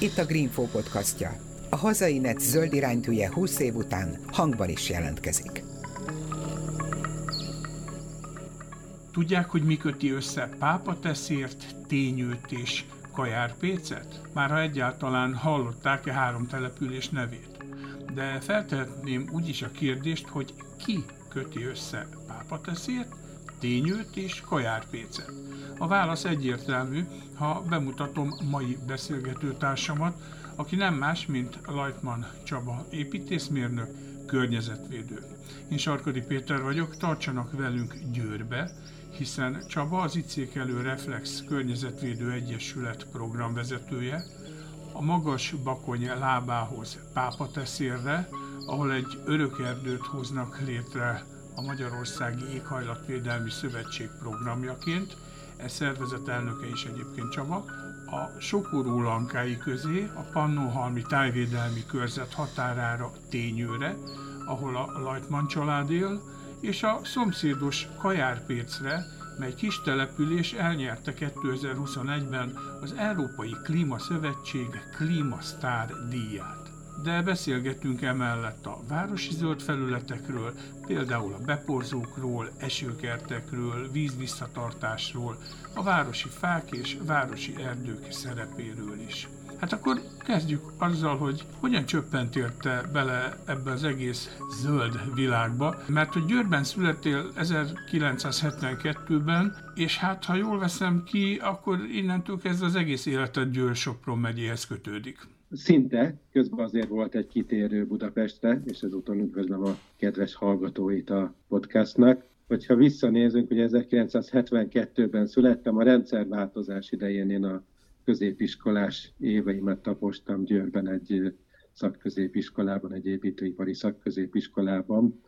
Itt a Greenfo podcastja. A hazai net zöld iránytűje 20 év után hangban is jelentkezik. Tudják, hogy mi köti össze pápa teszért, tényőt és kajárpécet? Már ha egyáltalán hallották-e három település nevét. De feltehetném úgyis a kérdést, hogy ki köti össze pápa teszért, tényőt és kajárpécet. A válasz egyértelmű, ha bemutatom mai beszélgetőtársamat, aki nem más, mint Lajtman Csaba építészmérnök, környezetvédő. Én Sarkadi Péter vagyok, tartsanak velünk Győrbe, hiszen Csaba az Icékelő Reflex Környezetvédő Egyesület programvezetője, a magas bakony lábához pápateszérre, ahol egy örökerdőt hoznak létre a Magyarországi Éghajlatvédelmi Szövetség programjaként, e szervezet elnöke is egyébként Csaba, a Sokuró lankái közé a Pannóhalmi tájvédelmi körzet határára Tényőre, ahol a Lajtman család él, és a szomszédos Kajárpécre, mely kis település elnyerte 2021-ben az Európai Klímaszövetség Klímasztár díját de beszélgetünk emellett a városi zöld felületekről, például a beporzókról, esőkertekről, vízvisszatartásról, a városi fák és városi erdők szerepéről is. Hát akkor kezdjük azzal, hogy hogyan csöppentél te bele ebbe az egész zöld világba, mert hogy Győrben születtél 1972-ben, és hát ha jól veszem ki, akkor innentől kezdve az egész életed Győr-Sopron megyéhez kötődik. Szinte, közben azért volt egy kitérő Budapestre, és ezúton üdvözlöm a kedves hallgatóit a podcastnak. Hogyha visszanézünk, hogy 1972-ben születtem, a rendszerváltozás idején én a középiskolás éveimet tapostam Győrben egy szakközépiskolában, egy építőipari szakközépiskolában,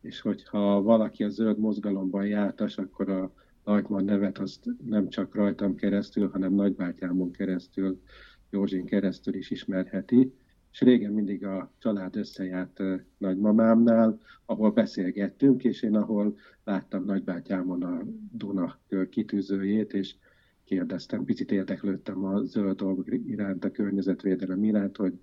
és hogyha valaki a zöld mozgalomban jártas, akkor a Lajkman nevet azt nem csak rajtam keresztül, hanem nagybátyámon keresztül Józsin keresztül is ismerheti, és régen mindig a család összejárt nagymamámnál, ahol beszélgettünk, és én ahol láttam nagybátyámon a Duna kitűzőjét, és kérdeztem, picit érdeklődtem a zöld dolgok iránt, a környezetvédelem iránt, hogy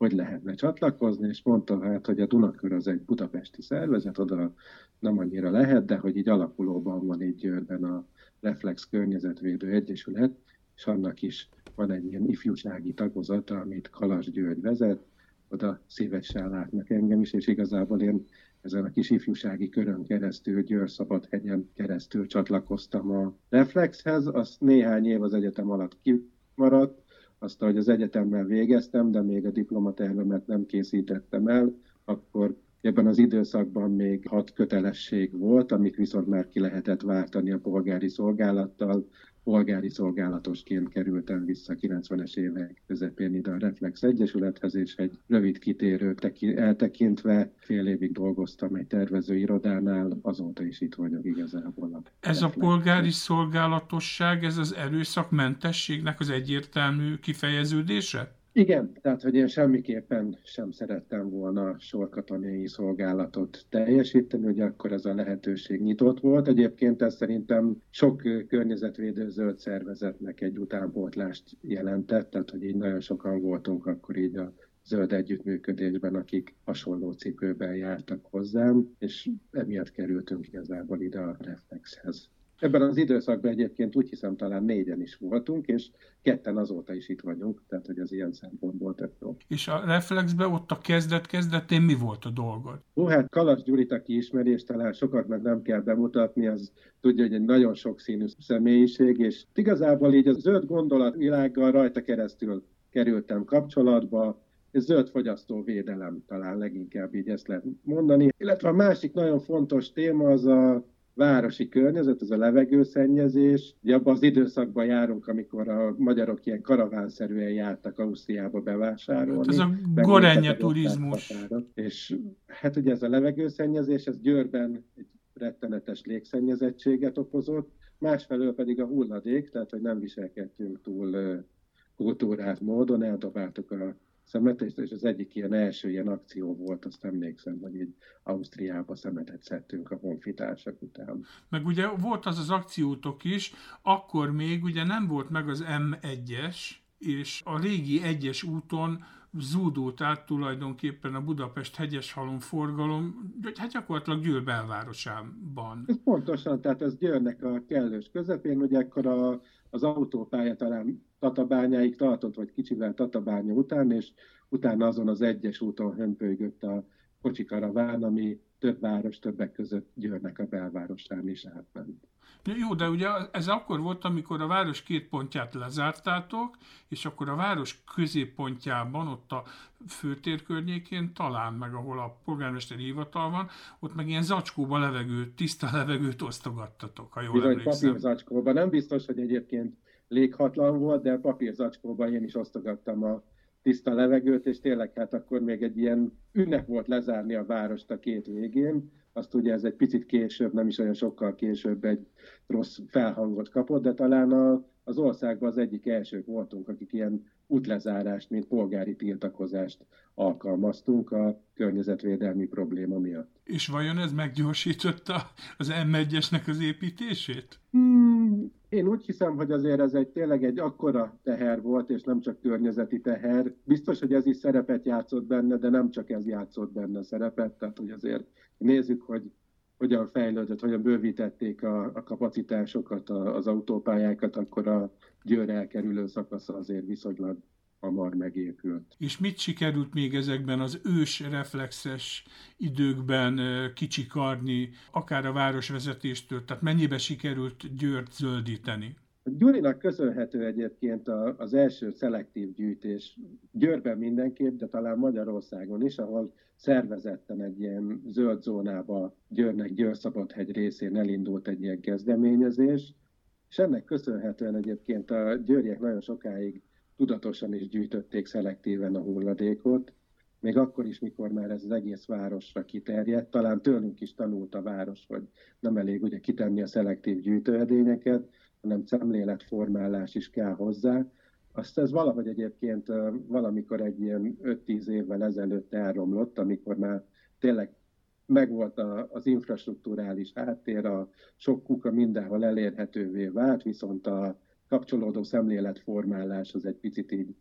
hogy lehetne csatlakozni, és mondta hát, hogy a Dunakör az egy budapesti szervezet, oda nem annyira lehet, de hogy így alakulóban van így Győrben a Reflex Környezetvédő Egyesület, és annak is van egy ilyen ifjúsági tagozata, amit Kalas György vezet, oda szívesen látnak engem is, és igazából én ezen a kis ifjúsági körön keresztül, Győr Szabadhegyen keresztül csatlakoztam a Reflexhez, azt néhány év az egyetem alatt kimaradt, azt, hogy az egyetemmel végeztem, de még a diplomatervemet nem készítettem el, akkor ebben az időszakban még hat kötelesség volt, amit viszont már ki lehetett váltani a polgári szolgálattal, polgári szolgálatosként kerültem vissza 90-es évek közepén ide a Reflex Egyesülethez, és egy rövid kitérőt eltekintve fél évig dolgoztam egy tervező irodánál, azóta is itt vagyok igazából. A ez a polgári szolgálatosság, ez az erőszakmentességnek az egyértelmű kifejeződése? Igen, tehát hogy én semmiképpen sem szerettem volna sorkatonai szolgálatot teljesíteni, hogy akkor ez a lehetőség nyitott volt. Egyébként ez szerintem sok környezetvédő zöld szervezetnek egy utánpótlást jelentett, tehát hogy így nagyon sokan voltunk akkor így a zöld együttműködésben, akik hasonló cipőben jártak hozzám, és emiatt kerültünk igazából ide a Reflexhez. Ebben az időszakban egyébként úgy hiszem talán négyen is voltunk, és ketten azóta is itt vagyunk, tehát hogy az ilyen szempontból tök jó. És a Reflexben ott a kezdet-kezdetén mi volt a dolgod? Ó, hát Kalas Gyurit, aki ismeri, és talán sokat meg nem kell bemutatni, az tudja, hogy egy nagyon sokszínű személyiség, és igazából így a zöld gondolatvilággal rajta keresztül kerültem kapcsolatba, és zöld fogyasztóvédelem talán leginkább így ezt lehet mondani. Illetve a másik nagyon fontos téma az a városi környezet, ez a levegőszennyezés. Ugye abban az időszakban járunk, amikor a magyarok ilyen karavánszerűen jártak Ausztriába bevásárolni. Hát ez a gorenje turizmus. És hát ugye ez a levegőszennyezés, ez Győrben egy rettenetes légszennyezettséget okozott, másfelől pedig a hulladék, tehát hogy nem viselkedtünk túl kultúrát módon, eldobáltuk a szemetést, és az egyik ilyen első ilyen akció volt, azt emlékszem, hogy így Ausztriába szemetet szedtünk a honfitársak után. Meg ugye volt az az akciótok is, akkor még ugye nem volt meg az M1-es, és a régi egyes úton zúdult át tulajdonképpen a Budapest hegyeshalom forgalom, hát gyakorlatilag Győr belvárosában. Ez pontosan, tehát ez Győrnek a kellős közepén, ugye akkor a, az autópálya talán Tatabányáig tartott, vagy kicsivel Tatabánya után, és utána azon az egyes úton hömpölygött a kocsikaraván, ami több város, többek között Győrnek a belvárosán is átment. Jó, de ugye ez akkor volt, amikor a város két pontját lezártátok, és akkor a város középpontjában, ott a főtér környékén, talán meg ahol a polgármesteri hivatal van, ott meg ilyen zacskóba levegőt, tiszta levegőt osztogattatok, ha jól Bizony, emlékszem. zacskóba. Nem biztos, hogy egyébként léghatlan volt, de zacskóban én is osztogattam a tiszta levegőt, és tényleg hát akkor még egy ilyen ünnep volt lezárni a várost a két végén, azt ugye ez egy picit később, nem is olyan sokkal később egy rossz felhangot kapott, de talán a, az országban az egyik elsők voltunk, akik ilyen útlezárást, mint polgári tiltakozást alkalmaztunk a környezetvédelmi probléma miatt. És vajon ez meggyorsította az M1-esnek az építését? Hmm, én úgy hiszem, hogy azért ez egy tényleg egy akkora teher volt, és nem csak környezeti teher. Biztos, hogy ez is szerepet játszott benne, de nem csak ez játszott benne szerepet, tehát hogy azért nézzük, hogy hogyan fejlődött, hogyan bővítették a, a kapacitásokat, a, az autópályákat, akkor a Győr elkerülő szakasza azért viszonylag hamar megépült. És mit sikerült még ezekben az ős reflexes időkben kicsikarni, akár a városvezetéstől, tehát mennyibe sikerült Győrt zöldíteni? Gyurinak köszönhető egyébként az első szelektív gyűjtés Győrben mindenképp, de talán Magyarországon is, ahol szervezetten egy ilyen zöld zónába Győrnek Győr-Szabadhegy részén elindult egy ilyen kezdeményezés, és ennek köszönhetően egyébként a győriek nagyon sokáig tudatosan is gyűjtötték szelektíven a hulladékot, még akkor is, mikor már ez az egész városra kiterjedt, talán tőlünk is tanult a város, hogy nem elég ugye kitenni a szelektív gyűjtőedényeket, hanem szemléletformálás is kell hozzá. Azt ez valahogy egyébként valamikor egy ilyen 5-10 évvel ezelőtt elromlott, amikor már tényleg megvolt az infrastruktúrális háttér, a sok kuka mindenhol elérhetővé vált, viszont a kapcsolódó szemléletformálás az egy picit így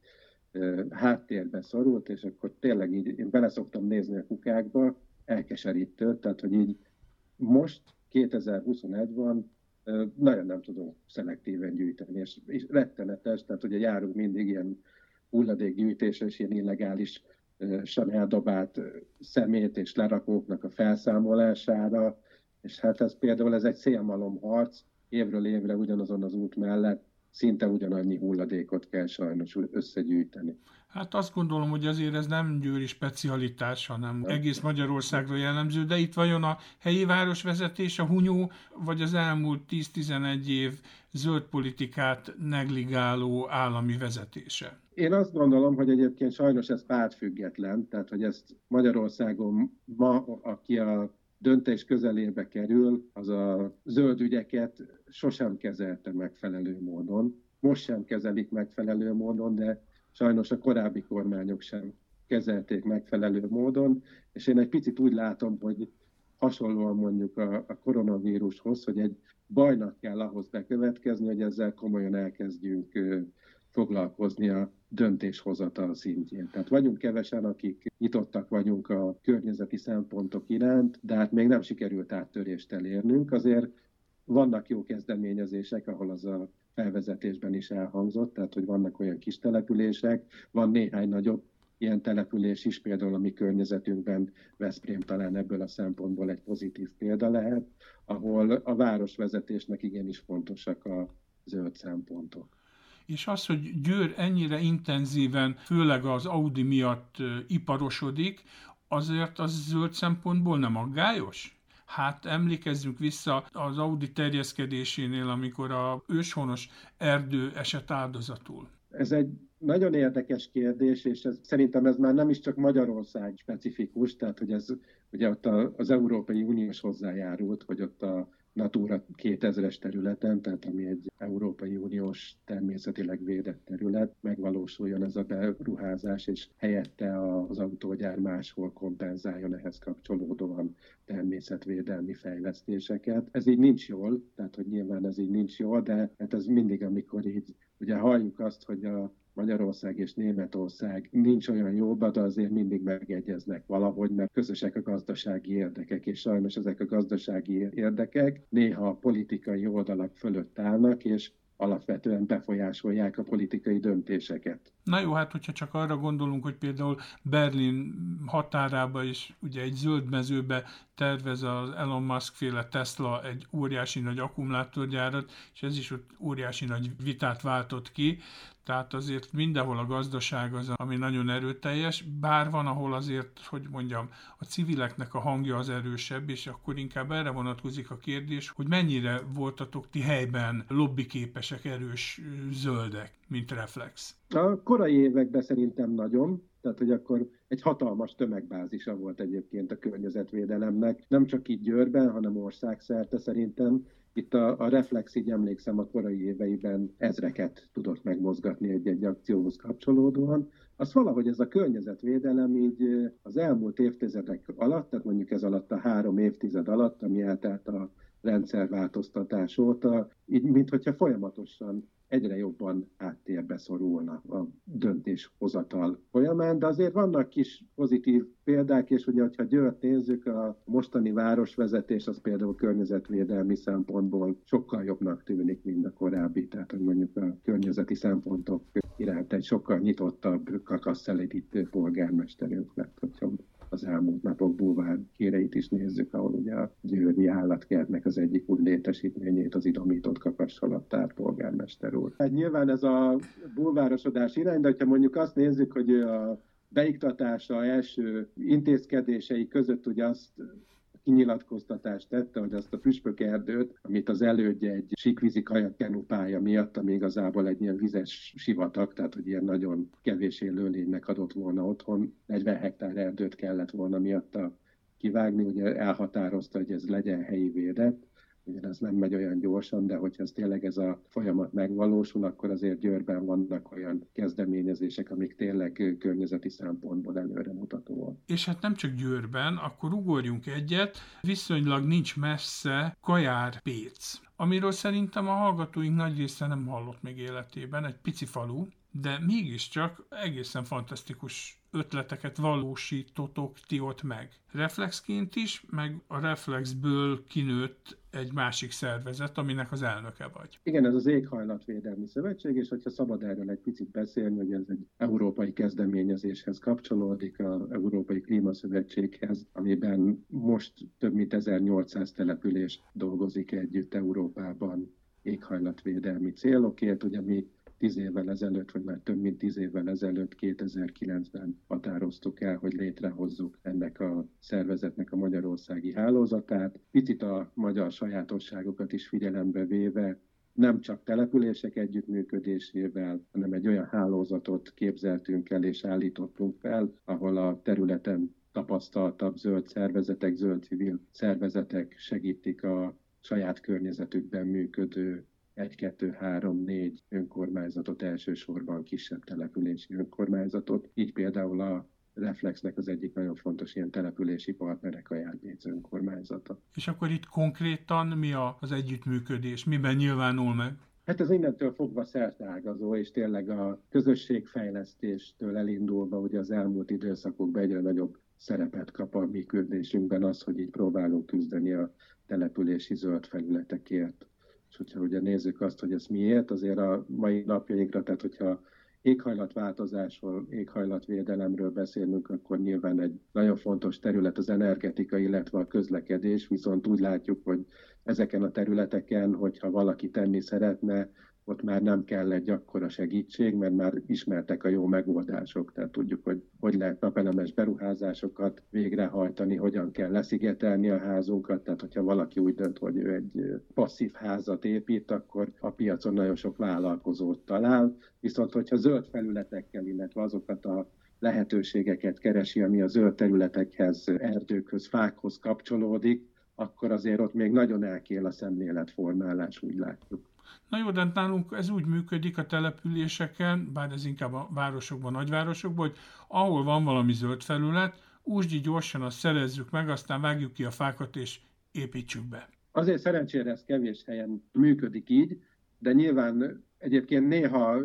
háttérbe szorult, és akkor tényleg így én bele szoktam nézni a kukákba, elkeserítő, tehát hogy így most 2021 van, nagyon nem tudom szelektíven gyűjteni, és, és rettenetes, tehát ugye járunk mindig ilyen hulladékgyűjtésre és ilyen illegális sem eldobált szemét és lerakóknak a felszámolására, és hát ez például ez egy szélmalom harc, évről évre ugyanazon az út mellett szinte ugyanannyi hulladékot kell sajnos összegyűjteni. Hát azt gondolom, hogy azért ez nem győri specialitás, hanem egész Magyarországra jellemző, de itt vajon a helyi városvezetés, a hunyó, vagy az elmúlt 10-11 év zöld politikát negligáló állami vezetése? Én azt gondolom, hogy egyébként sajnos ez pártfüggetlen, tehát hogy ezt Magyarországon ma, aki a döntés közelébe kerül, az a zöld ügyeket sosem kezelte megfelelő módon. Most sem kezelik megfelelő módon, de sajnos a korábbi kormányok sem kezelték megfelelő módon, és én egy picit úgy látom, hogy hasonlóan mondjuk a, a koronavírushoz, hogy egy bajnak kell ahhoz bekövetkezni, hogy ezzel komolyan elkezdjünk foglalkozni a döntéshozatal szintjén. Tehát vagyunk kevesen, akik nyitottak vagyunk a környezeti szempontok iránt, de hát még nem sikerült áttörést elérnünk. Azért vannak jó kezdeményezések, ahol az a felvezetésben is elhangzott, tehát hogy vannak olyan kis települések, van néhány nagyobb ilyen település is, például a mi környezetünkben Veszprém talán ebből a szempontból egy pozitív példa lehet, ahol a városvezetésnek igenis fontosak a zöld szempontok és az, hogy Győr ennyire intenzíven, főleg az Audi miatt iparosodik, azért az zöld szempontból nem aggályos? Hát emlékezzünk vissza az Audi terjeszkedésénél, amikor a őshonos erdő esett áldozatul. Ez egy nagyon érdekes kérdés, és ez, szerintem ez már nem is csak Magyarország specifikus, tehát hogy ez ugye ott az Európai Uniós hozzájárult, hogy ott a Natura 2000-es területen, tehát ami egy Európai Uniós természetileg védett terület, megvalósuljon ez a beruházás, és helyette az autógyár máshol kompenzáljon ehhez kapcsolódóan természetvédelmi fejlesztéseket. Ez így nincs jól, tehát hogy nyilván ez így nincs jól, de hát ez mindig, amikor így ugye halljuk azt, hogy a Magyarország és Németország nincs olyan jóban, de azért mindig megegyeznek valahogy, mert közösek a gazdasági érdekek, és sajnos ezek a gazdasági érdekek néha a politikai oldalak fölött állnak, és alapvetően befolyásolják a politikai döntéseket. Na jó, hát hogyha csak arra gondolunk, hogy például Berlin határába is ugye egy zöld mezőbe tervez az Elon Musk féle Tesla egy óriási nagy akkumulátorgyárat, és ez is ott óriási nagy vitát váltott ki, tehát azért mindenhol a gazdaság az, ami nagyon erőteljes, bár van, ahol azért, hogy mondjam, a civileknek a hangja az erősebb, és akkor inkább erre vonatkozik a kérdés, hogy mennyire voltatok ti helyben lobbiképesek, erős zöldek, mint reflex. A korai években szerintem nagyon, tehát hogy akkor egy hatalmas tömegbázisa volt egyébként a környezetvédelemnek, nem csak itt Győrben, hanem országszerte szerintem. Itt a, a Reflex, így emlékszem, a korai éveiben ezreket tudott megmozgatni egy-egy akcióhoz kapcsolódóan. Az valahogy ez a környezetvédelem így az elmúlt évtizedek alatt, tehát mondjuk ez alatt a három évtized alatt, ami eltelt a rendszerváltoztatás óta, így mintha folyamatosan egyre jobban áttérbe szorulna a döntéshozatal folyamán, de azért vannak kis pozitív példák, és ugye, hogyha Győrt nézzük, a mostani városvezetés az például környezetvédelmi szempontból sokkal jobbnak tűnik, mint a korábbi, tehát mondjuk a környezeti szempontok iránt egy sokkal nyitottabb, kakaszszelidítő polgármesterünk lett, hogyha az elmúlt napok bulvár kéreit is nézzük, ahol ugye a győri állatkertnek az egyik új létesítményét, az idomított kakassalatár polgármester úr. Hát nyilván ez a bulvárosodás irány, de ha mondjuk azt nézzük, hogy a beiktatása első intézkedései között ugye azt kinyilatkoztatást tette, hogy azt a püspök erdőt, amit az elődje egy síkvízi kajakkenupája miatt, ami igazából egy ilyen vizes sivatag, tehát hogy ilyen nagyon kevés élőlénynek adott volna otthon, 40 hektár erdőt kellett volna miatta kivágni, ugye elhatározta, hogy ez legyen helyi védett, Ugye ez nem megy olyan gyorsan, de hogyha ez tényleg ez a folyamat megvalósul, akkor azért Győrben vannak olyan kezdeményezések, amik tényleg környezeti szempontból előremutatóak. És hát nem csak Győrben, akkor ugorjunk egyet, viszonylag nincs messze Kajár Péc, amiről szerintem a hallgatóink nagy része nem hallott még életében, egy pici falu, de mégiscsak egészen fantasztikus ötleteket valósítotok ti ott meg. Reflexként is, meg a Reflexből kinőtt egy másik szervezet, aminek az elnöke vagy. Igen, ez az Éghajlatvédelmi Szövetség, és hogyha szabad erről egy picit beszélni, hogy ez egy európai kezdeményezéshez kapcsolódik, az Európai Klímaszövetséghez, amiben most több mint 1800 település dolgozik együtt Európában éghajlatvédelmi célokért. Ugye mi tíz évvel ezelőtt, vagy már több mint tíz évvel ezelőtt, 2009-ben határoztuk el, hogy létrehozzuk ennek a szervezetnek a magyarországi hálózatát. Picit a magyar sajátosságokat is figyelembe véve, nem csak települések együttműködésével, hanem egy olyan hálózatot képzeltünk el és állítottunk fel, ahol a területen tapasztaltabb zöld szervezetek, zöld civil szervezetek segítik a saját környezetükben működő egy, kettő, három, négy önkormányzatot, elsősorban kisebb települési önkormányzatot. Így például a Reflexnek az egyik nagyon fontos ilyen települési partnerek a Járbéc önkormányzata. És akkor itt konkrétan mi az együttműködés? Miben nyilvánul meg? Hát ez innentől fogva szertágazó, és tényleg a közösségfejlesztéstől elindulva, ugye az elmúlt időszakokban egyre nagyobb szerepet kap a mi küldésünkben az, hogy így próbálunk küzdeni a települési zöld felületekért. És hogyha ugye nézzük azt, hogy ez miért, azért a mai napjainkra, tehát hogyha éghajlatváltozásról, éghajlatvédelemről beszélünk, akkor nyilván egy nagyon fontos terület az energetika, illetve a közlekedés, viszont úgy látjuk, hogy ezeken a területeken, hogyha valaki tenni szeretne, ott már nem kell egy akkora segítség, mert már ismertek a jó megoldások, tehát tudjuk, hogy hogy lehet napelemes beruházásokat végrehajtani, hogyan kell leszigetelni a házunkat, tehát hogyha valaki úgy dönt, hogy ő egy passzív házat épít, akkor a piacon nagyon sok vállalkozót talál, viszont hogyha zöld felületekkel, illetve azokat a lehetőségeket keresi, ami a zöld területekhez, erdőkhöz, fákhoz kapcsolódik, akkor azért ott még nagyon elkél a szemléletformálás, úgy látjuk. Na jó, de nálunk ez úgy működik a településeken, bár ez inkább a városokban, nagyvárosokban, hogy ahol van valami zöld felület, úgy gyorsan azt szerezzük meg, aztán vágjuk ki a fákat és építsük be. Azért szerencsére ez kevés helyen működik így, de nyilván egyébként néha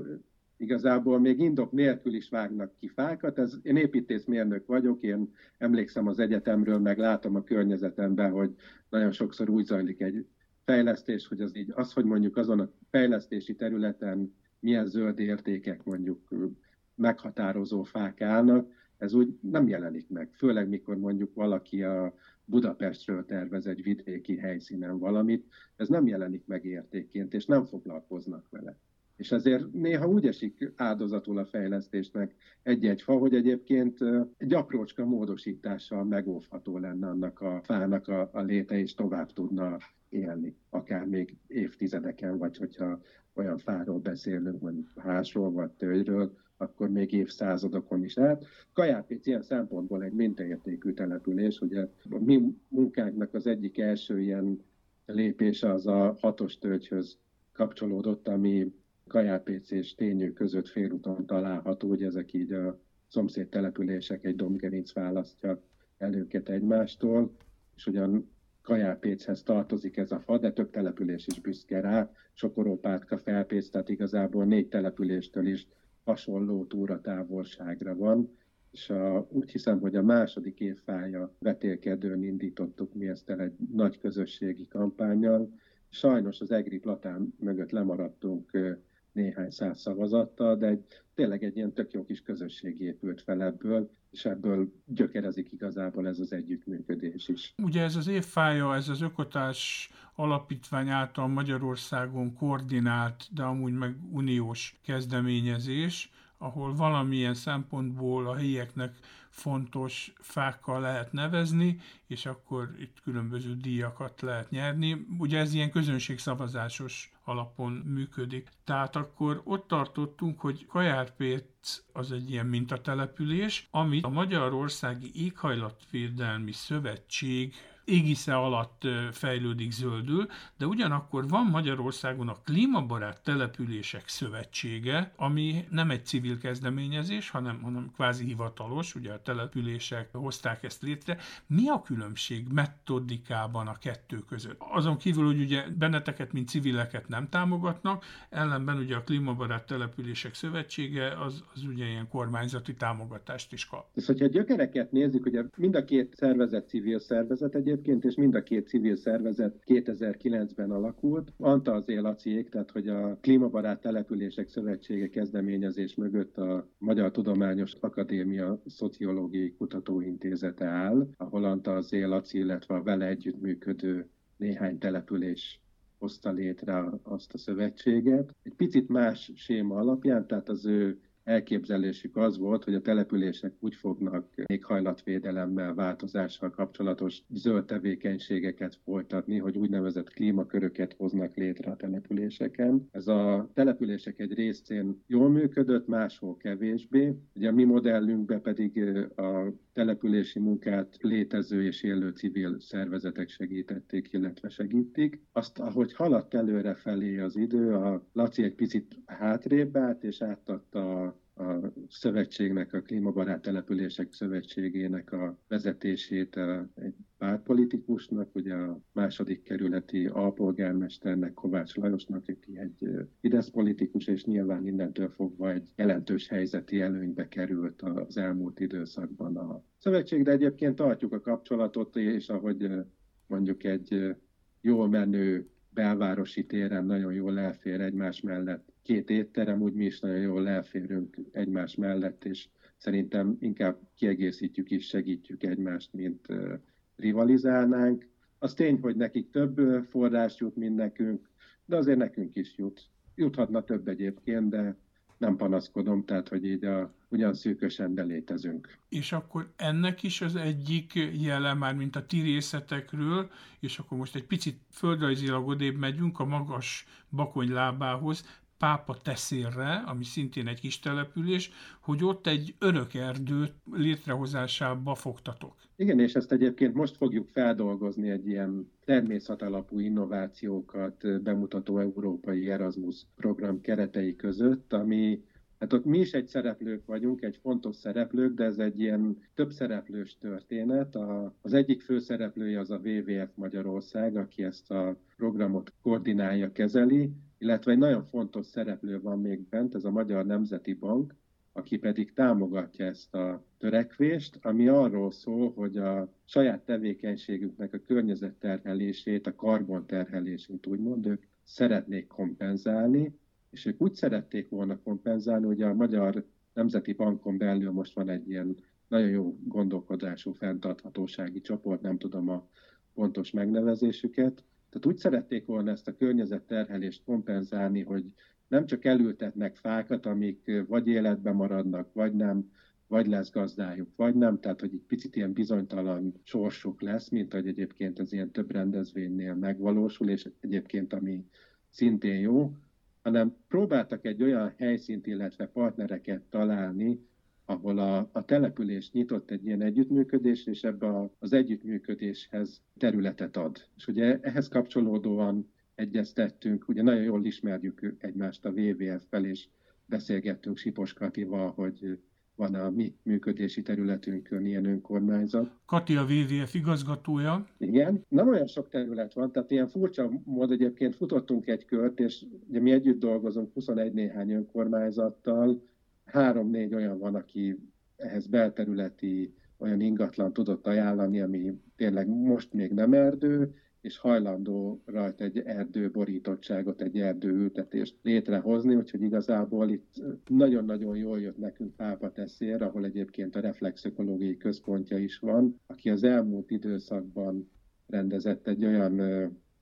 igazából még indok nélkül is vágnak ki fákat. Ez, én építészmérnök vagyok, én emlékszem az egyetemről, meg látom a környezetemben, hogy nagyon sokszor úgy zajlik egy fejlesztés, hogy az így, az, hogy mondjuk azon a fejlesztési területen milyen zöld értékek mondjuk meghatározó fák állnak, ez úgy nem jelenik meg. Főleg mikor mondjuk valaki a Budapestről tervez egy vidéki helyszínen valamit, ez nem jelenik meg értékként, és nem foglalkoznak vele. És ezért néha úgy esik áldozatul a fejlesztésnek egy-egy fa, hogy egyébként egy aprócska módosítással megóvható lenne annak a fának a, a léte, és tovább tudna élni, akár még évtizedeken, vagy hogyha olyan fáról beszélünk, mondjuk házról vagy tőgyről, akkor még évszázadokon is át. Kajárpic ilyen szempontból egy mintaértékű település, ugye a mi munkánknak az egyik első ilyen lépése az a hatos tölgyhöz kapcsolódott, ami Kajárpéc és Tényő között félúton található, hogy ezek így a szomszéd települések, egy domgerinc választja el őket egymástól, és ugyan Kajárpéchez tartozik ez a fa, de több település is büszke rá, Sokorópátka, Felpéc, tehát igazából négy településtől is hasonló túratávolságra van, és a, úgy hiszem, hogy a második évfája vetélkedőn indítottuk mi ezt el egy nagy közösségi kampányjal. Sajnos az EGRI platán mögött lemaradtunk néhány száz szavazattal, de egy, tényleg egy ilyen tök jó kis közösség épült fel ebből, és ebből gyökerezik igazából ez az együttműködés is. Ugye ez az évfája, ez az Ökotás Alapítvány által Magyarországon koordinált, de amúgy meg uniós kezdeményezés, ahol valamilyen szempontból a helyieknek fontos fákkal lehet nevezni, és akkor itt különböző díjakat lehet nyerni. Ugye ez ilyen közönségszavazásos alapon működik. Tehát akkor ott tartottunk, hogy Kajárpét az egy ilyen mintatelepülés, amit a Magyarországi Éghajlatvédelmi Szövetség égisze alatt fejlődik zöldül, de ugyanakkor van Magyarországon a Klímabarát Települések Szövetsége, ami nem egy civil kezdeményezés, hanem, hanem kvázi hivatalos, ugye a települések hozták ezt létre. Mi a különbség metodikában a kettő között? Azon kívül, hogy ugye benneteket, mint civileket nem támogatnak, ellenben ugye a Klímabarát Települések Szövetsége az, az ugye ilyen kormányzati támogatást is kap. És hogyha a gyökereket nézzük, ugye mind a két szervezet civil szervezet egyébként, és mind a két civil szervezet 2009-ben alakult. Anta az Élaciék, tehát hogy a Klímabarát Települések Szövetsége kezdeményezés mögött a Magyar Tudományos Akadémia Szociológiai Kutatóintézete áll, ahol Anta az Élaci, illetve a vele együttműködő néhány település hozta létre azt a szövetséget. Egy picit más séma alapján, tehát az ő elképzelésük az volt, hogy a települések úgy fognak éghajlatvédelemmel, változással kapcsolatos zöld tevékenységeket folytatni, hogy úgynevezett klímaköröket hoznak létre a településeken. Ez a települések egy részén jól működött, máshol kevésbé. Ugye a mi modellünkben pedig a települési munkát létező és élő civil szervezetek segítették, illetve segítik. Azt, ahogy haladt előre felé az idő, a Laci egy picit hátrébb állt, és átadta a szövetségnek, a Klímabarát Települések Szövetségének a vezetését egy pártpolitikusnak, ugye a második kerületi alpolgármesternek, Kovács Lajosnak, aki egy Fidesz politikus, és nyilván innentől fogva egy jelentős helyzeti előnybe került az elmúlt időszakban a szövetség, de egyébként tartjuk a kapcsolatot, és ahogy mondjuk egy jól menő belvárosi téren nagyon jól elfér egymás mellett. Két étterem, úgy mi is nagyon jól elférünk egymás mellett, és szerintem inkább kiegészítjük is, segítjük egymást, mint rivalizálnánk. Az tény, hogy nekik több forrás jut, mint nekünk, de azért nekünk is jut. Juthatna több egyébként, de nem panaszkodom, tehát hogy így a, ugyan szűkösen, de létezünk. És akkor ennek is az egyik jele már, mint a ti részetekről, és akkor most egy picit földrajzilag odébb megyünk a magas bakony lábához, Pápa Teszérre, ami szintén egy kis település, hogy ott egy örök erdő létrehozásába fogtatok. Igen, és ezt egyébként most fogjuk feldolgozni egy ilyen természetalapú innovációkat bemutató európai Erasmus program keretei között, ami Hát ott mi is egy szereplők vagyunk, egy fontos szereplők, de ez egy ilyen több szereplős történet. A, az egyik főszereplője az a WWF Magyarország, aki ezt a programot koordinálja, kezeli, illetve egy nagyon fontos szereplő van még bent, ez a Magyar Nemzeti Bank, aki pedig támogatja ezt a törekvést, ami arról szól, hogy a saját tevékenységüknek a környezetterhelését, a karbonterhelését úgymond ők szeretnék kompenzálni, és ők úgy szerették volna kompenzálni, hogy a Magyar Nemzeti Bankon belül most van egy ilyen nagyon jó gondolkodású fenntarthatósági csoport, nem tudom a pontos megnevezésüket. Tehát úgy szerették volna ezt a környezetterhelést kompenzálni, hogy nem csak elültetnek fákat, amik vagy életben maradnak, vagy nem, vagy lesz gazdájuk, vagy nem, tehát hogy egy picit ilyen bizonytalan sorsuk lesz, mint hogy egyébként az ilyen több rendezvénynél megvalósul, és egyébként ami szintén jó, hanem próbáltak egy olyan helyszínt, illetve partnereket találni, ahol a, a település nyitott egy ilyen együttműködés, és ebbe a, az együttműködéshez területet ad. És ugye ehhez kapcsolódóan egyeztettünk, ugye nagyon jól ismerjük egymást a WWF-fel, és beszélgettünk Sipos Katival, hogy van a mi működési területünkön ilyen önkormányzat. Kati a WWF igazgatója. Igen, nem olyan sok terület van, tehát ilyen furcsa mód egyébként futottunk egy kört, és ugye mi együtt dolgozunk 21 néhány önkormányzattal, három-négy olyan van, aki ehhez belterületi olyan ingatlan tudott ajánlani, ami tényleg most még nem erdő, és hajlandó rajta egy erdőborítottságot, egy erdőültetést létrehozni, úgyhogy igazából itt nagyon-nagyon jól jött nekünk Pápa Teszér, ahol egyébként a reflexökológiai központja is van, aki az elmúlt időszakban rendezett egy olyan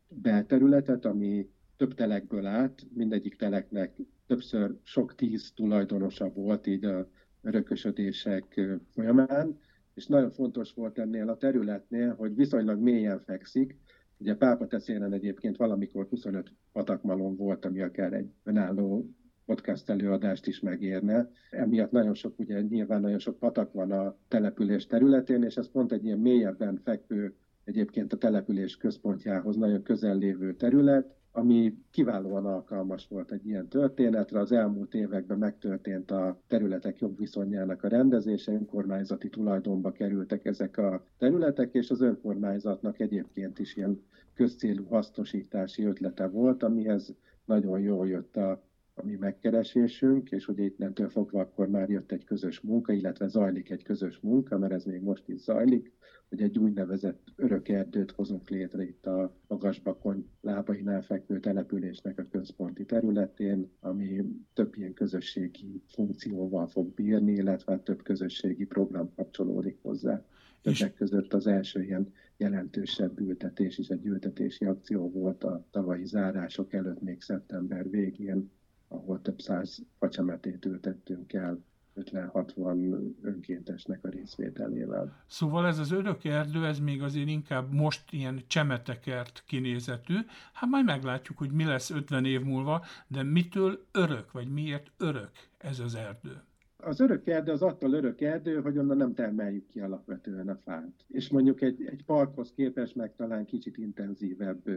belterületet, ami több telekből állt, mindegyik teleknek többször sok tíz tulajdonosa volt így a örökösödések folyamán, és nagyon fontos volt ennél a területnél, hogy viszonylag mélyen fekszik, Ugye Pápa teszélen egyébként valamikor 25 patakmalom volt, ami akár egy önálló podcast előadást is megérne. Emiatt nagyon sok, ugye nyilván nagyon sok patak van a település területén, és ez pont egy ilyen mélyebben fekvő, egyébként a település központjához nagyon közel lévő terület, ami kiválóan alkalmas volt egy ilyen történetre. Az elmúlt években megtörtént a területek jobb viszonyának a rendezése, önkormányzati tulajdonba kerültek ezek a területek, és az önkormányzatnak egyébként is ilyen közcélú hasznosítási ötlete volt, amihez nagyon jól jött a, a mi megkeresésünk, és ugye nem fogva akkor már jött egy közös munka, illetve zajlik egy közös munka, mert ez még most is zajlik, hogy egy úgynevezett örök erdőt hozunk létre itt a magasbakon lábainál fekvő településnek a központi területén, ami több ilyen közösségi funkcióval fog bírni, illetve több közösségi program kapcsolódik hozzá. Többek között az első ilyen jelentősebb ültetés is egy ültetési akció volt a tavalyi zárások előtt, még szeptember végén, ahol több száz facsemetét ültettünk el 50-60 önkéntesnek a részvételével. Szóval ez az örök erdő, ez még azért inkább most ilyen csemetekert kinézetű. Hát majd meglátjuk, hogy mi lesz 50 év múlva, de mitől örök, vagy miért örök ez az erdő? Az örök erdő az attól örök erdő, hogy onnan nem termeljük ki alapvetően a fát. És mondjuk egy, egy parkhoz képest meg talán kicsit intenzívebb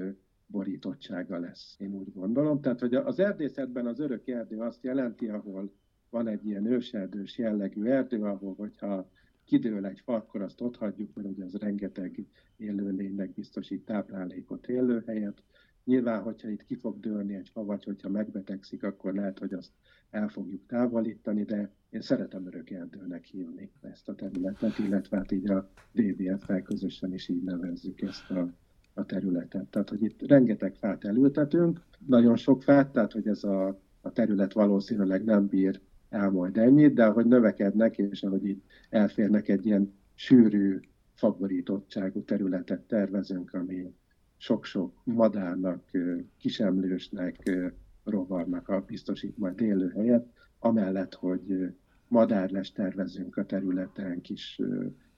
borítottsága lesz, én úgy gondolom. Tehát, hogy az erdészetben az örök erdő azt jelenti, ahol van egy ilyen őserdős jellegű erdő, ahol hogyha kidől egy fa, akkor azt ott hagyjuk, mert ugye az rengeteg élőlénynek biztosít táplálékot, élőhelyet. Nyilván, hogyha itt ki fog dőlni egy fa, vagy hogyha megbetegszik, akkor lehet, hogy azt el fogjuk távolítani, de én szeretem örök erdőnek hívni ezt a területet, illetve hát így a WWF-fel közösen is így nevezzük ezt a, a területet. Tehát, hogy itt rengeteg fát elültetünk, nagyon sok fát, tehát, hogy ez a, a terület valószínűleg nem bír el majd ennyit, de ahogy növekednek, és ahogy itt elférnek egy ilyen sűrű, favorítottságú területet tervezünk, ami sok-sok madárnak, kisemlősnek, rovarnak a biztosít majd élőhelyet, amellett, hogy madárles tervezünk a területen, kis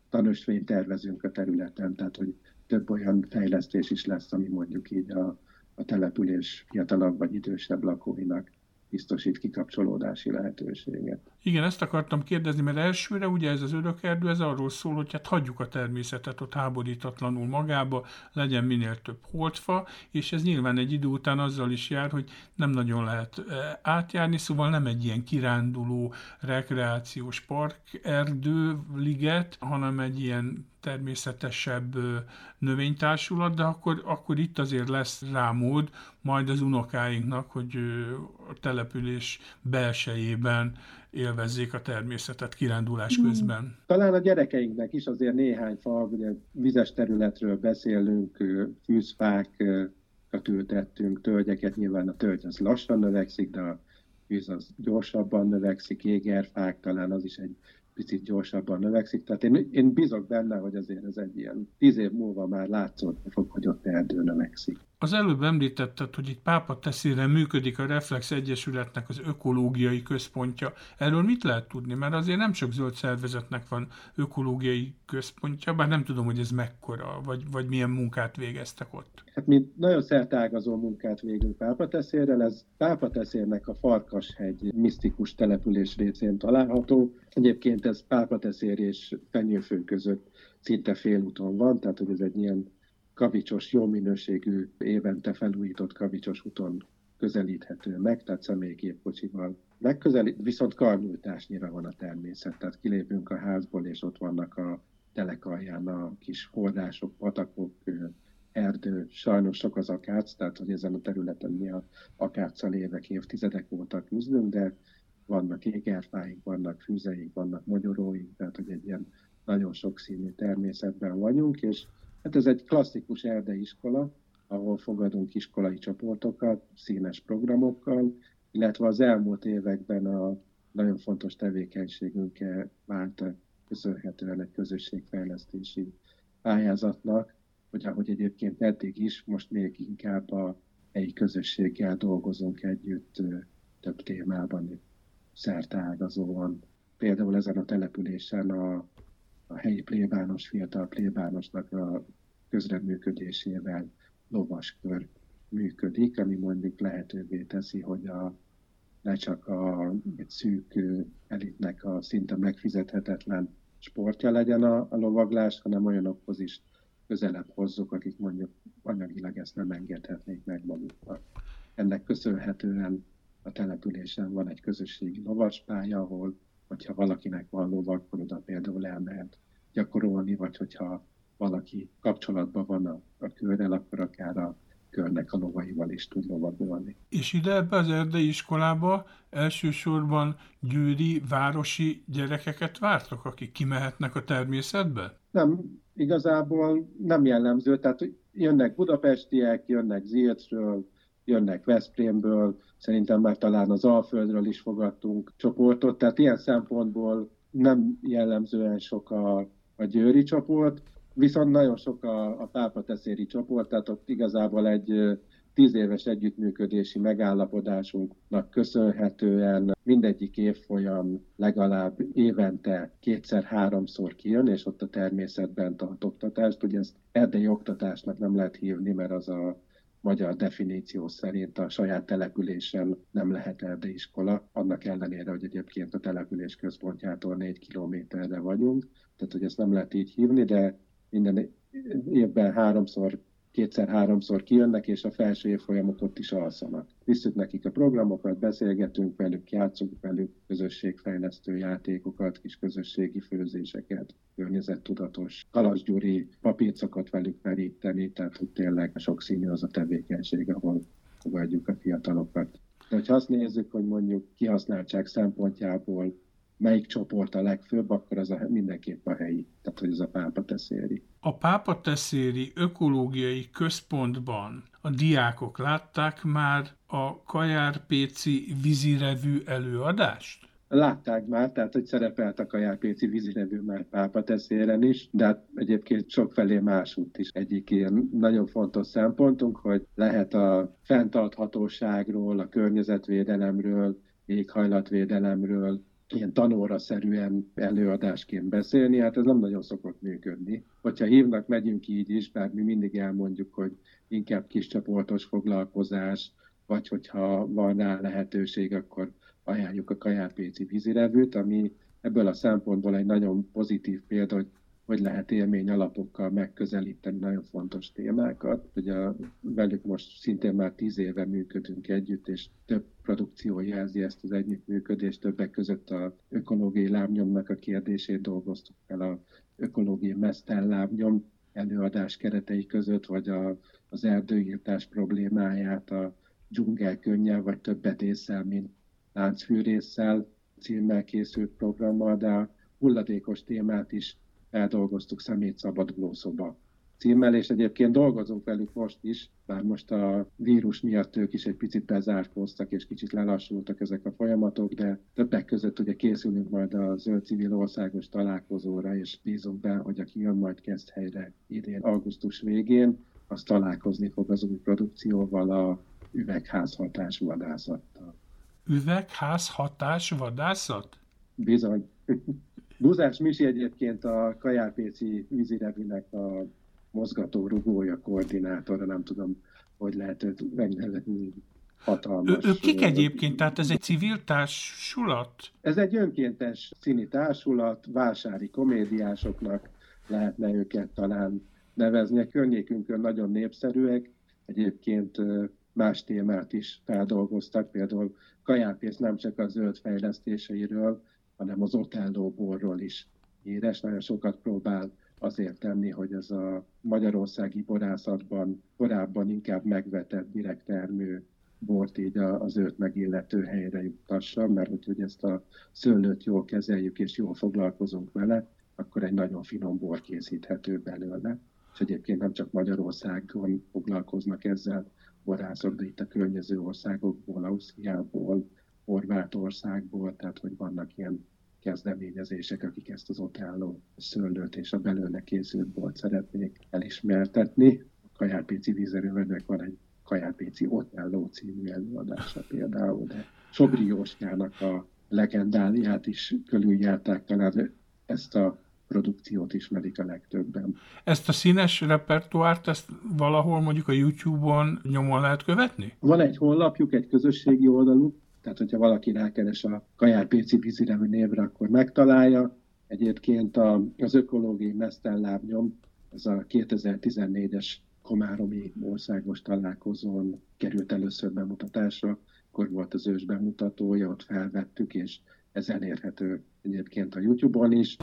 tanösvényt tervezünk a területen, tehát hogy több olyan fejlesztés is lesz, ami mondjuk így a, a település fiatalabb vagy idősebb lakóinak biztosít kikapcsolódási lehetőséget. Igen, ezt akartam kérdezni, mert elsőre ugye ez az örökerdő, ez arról szól, hogy hát hagyjuk a természetet ott háborítatlanul magába, legyen minél több holtfa, és ez nyilván egy idő után azzal is jár, hogy nem nagyon lehet eh, átjárni, szóval nem egy ilyen kiránduló, rekreációs park, erdő, liget, hanem egy ilyen természetesebb növénytársulat, de akkor, akkor itt azért lesz rá mód majd az unokáinknak, hogy a település belsejében élvezzék a természetet kirándulás hmm. közben. Talán a gyerekeinknek is azért néhány fa, ugye vizes területről beszélünk, fűzfák, ültettünk, tölgyeket, nyilván a tölgy az lassan növekszik, de a fűz az gyorsabban növekszik, égerfák, talán az is egy picit gyorsabban növekszik. Tehát én, én bízok benne, hogy azért ez egy ilyen tíz év múlva már látszódni fog, hogy ott erdő növekszik. Az előbb említetted, hogy itt Pápa teszére működik a Reflex Egyesületnek az ökológiai központja. Erről mit lehet tudni? Mert azért nem csak zöld szervezetnek van ökológiai központja, bár nem tudom, hogy ez mekkora, vagy, vagy milyen munkát végeztek ott. Hát mi nagyon szertágazó munkát végünk Pápateszérrel. Ez Pápateszérnek a Farkashegy misztikus település részén található. Egyébként ez Pápateszér és Fenyőfő között szinte félúton van, tehát hogy ez egy ilyen kavicsos, jó minőségű, évente felújított kavicsos úton közelíthető meg, tehát személygépkocsival megközelít, viszont karnyújtásnyira van a természet, tehát kilépünk a házból, és ott vannak a telekalján a kis források, patakok, erdő, sajnos sok az akác, tehát hogy ezen a területen mi a akáccal évek, évtizedek óta küzdünk, de vannak égerfáink, vannak fűzeink, vannak magyaróink, tehát hogy egy ilyen nagyon sokszínű természetben vagyunk, és Hát ez egy klasszikus erdei iskola, ahol fogadunk iskolai csoportokat, színes programokkal, illetve az elmúlt években a nagyon fontos tevékenységünkkel vált köszönhetően egy közösségfejlesztési pályázatnak, hogy ahogy egyébként eddig is, most még inkább a helyi közösséggel dolgozunk együtt több témában, szertágazóan. Például ezen a településen a a helyi plébános, fiatal plébánosnak a közreműködésével lovaskör működik, ami mondjuk lehetővé teszi, hogy a, ne csak a, egy szűk elitnek a szinte megfizethetetlen sportja legyen a, a lovaglás, hanem olyanokhoz is közelebb hozzuk, akik mondjuk anyagilag ezt nem engedhetnék meg maguknak. Ennek köszönhetően a településen van egy közösségi lovaspálya, ahol hogyha valakinek van lova, akkor oda például elmehet gyakorolni, vagy hogyha valaki kapcsolatban van a, a körrel, akkor akár a körnek a lovaival is tud lovagolni. És ide ebbe az erdei iskolába elsősorban győri városi gyerekeket vártok, akik kimehetnek a természetbe? Nem, igazából nem jellemző, tehát jönnek budapestiek, jönnek Zilcről, jönnek Veszprémből, szerintem már talán az Alföldről is fogadtunk csoportot, tehát ilyen szempontból nem jellemzően sok a, a győri csoport, viszont nagyon sok a, a pápateszéri csoport, tehát ott igazából egy tíz éves együttműködési megállapodásunknak köszönhetően mindegyik évfolyam legalább évente kétszer-háromszor kijön, és ott a természetben tart oktatást. Ugye ezt erdei oktatásnak nem lehet hívni, mert az a magyar definíció szerint a saját településen nem lehet erdeiskola, annak ellenére, hogy egyébként a település központjától négy kilométerre vagyunk, tehát hogy ezt nem lehet így hívni, de minden évben háromszor, kétszer-háromszor kijönnek, és a felső évfolyamok ott is alszanak. Visszük nekik a programokat, beszélgetünk velük, játszunk velük közösségfejlesztő játékokat, kis közösségi főzéseket, környezettudatos kalasgyuri papírcokat velük meríteni, tehát hogy tényleg sokszínű az a tevékenység, ahol fogadjuk a fiatalokat. De ha azt nézzük, hogy mondjuk kihasználtság szempontjából melyik csoport a legfőbb, akkor az a, mindenképp a helyi, tehát hogy ez a pápa teszéri. A pápa teszéri ökológiai központban a diákok látták már a Kajárpéci vízirevű előadást? Látták már, tehát hogy szerepelt a Kajárpéci vízirevű már pápa teszéren is, de hát egyébként sokfelé másút is. Egyik ilyen nagyon fontos szempontunk, hogy lehet a fenntarthatóságról, a környezetvédelemről, éghajlatvédelemről, ilyen tanóra-szerűen előadásként beszélni, hát ez nem nagyon szokott működni. Hogyha hívnak, megyünk így is, bár mi mindig elmondjuk, hogy inkább kis csoportos foglalkozás, vagy hogyha van rá lehetőség, akkor ajánljuk a kajárpéci vízirevűt, ami ebből a szempontból egy nagyon pozitív példa, hogy hogy lehet élmény alapokkal megközelíteni nagyon fontos témákat. Ugye velük most szintén már tíz éve működünk együtt, és több produkció jelzi ezt az együttműködést, többek között a ökológiai lábnyomnak a kérdését dolgoztuk fel a ökológiai mesztellábnyom előadás keretei között, vagy a, az erdőírtás problémáját a dzsungel könnyel, vagy többet észel, mint láncfűrészsel címmel készült programmal, de a hulladékos témát is eldolgoztuk szemét szabaduló szoba címmel, és egyébként dolgozunk velük most is, bár most a vírus miatt ők is egy picit bezárkóztak, és kicsit lelassultak ezek a folyamatok, de többek között ugye készülünk majd a Zöld Civil Országos találkozóra, és bízunk be, hogy aki jön majd kezd helyre idén augusztus végén, az találkozni fog az új produkcióval a üvegházhatás vadászattal. Üvegházhatás vadászat? Bizony. Buzás Misi egyébként a Kajárpéci vízirevinek a mozgató rugója, koordinátora, nem tudom, hogy lehet őt megnevezni hatalmas. Ő, ő kik egyébként? Tehát ez egy civil társulat? Ez egy önkéntes színi társulat, vásári komédiásoknak lehetne őket talán nevezni. A környékünkön nagyon népszerűek, egyébként más témát is feldolgoztak, például Kajárpész nem csak a zöld fejlesztéseiről, hanem az Otello borról is híres. Nagyon sokat próbál azért tenni, hogy ez a magyarországi borászatban korábban inkább megvetett direkt termő bort így az őt megillető helyre juttassa, mert hogy ezt a szőlőt jól kezeljük és jól foglalkozunk vele, akkor egy nagyon finom bor készíthető belőle. És egyébként nem csak Magyarországon foglalkoznak ezzel borászok, de itt a környező országokból, Ausztriából, Horvátországból, tehát hogy vannak ilyen kezdeményezések, akik ezt az Otello szőlőt és a belőle készült bort szeretnék elismertetni. A Kajárpéci vízerővőnek van egy Kajárpéci Otello című előadása például, de Sobri Jóskának a legendáliát is körüljárták, talán ezt a produkciót ismerik a legtöbben. Ezt a színes repertoárt, ezt valahol mondjuk a YouTube-on nyomon lehet követni? Van egy honlapjuk, egy közösségi oldaluk, tehát hogyha valaki rákeres a Kajár Péci vízirevű névre, akkor megtalálja. Egyébként a, az ökológiai mesztellábnyom, ez a 2014-es Komáromi országos találkozón került először bemutatásra, akkor volt az ős bemutatója, ott felvettük, és ez elérhető egyébként a YouTube-on is.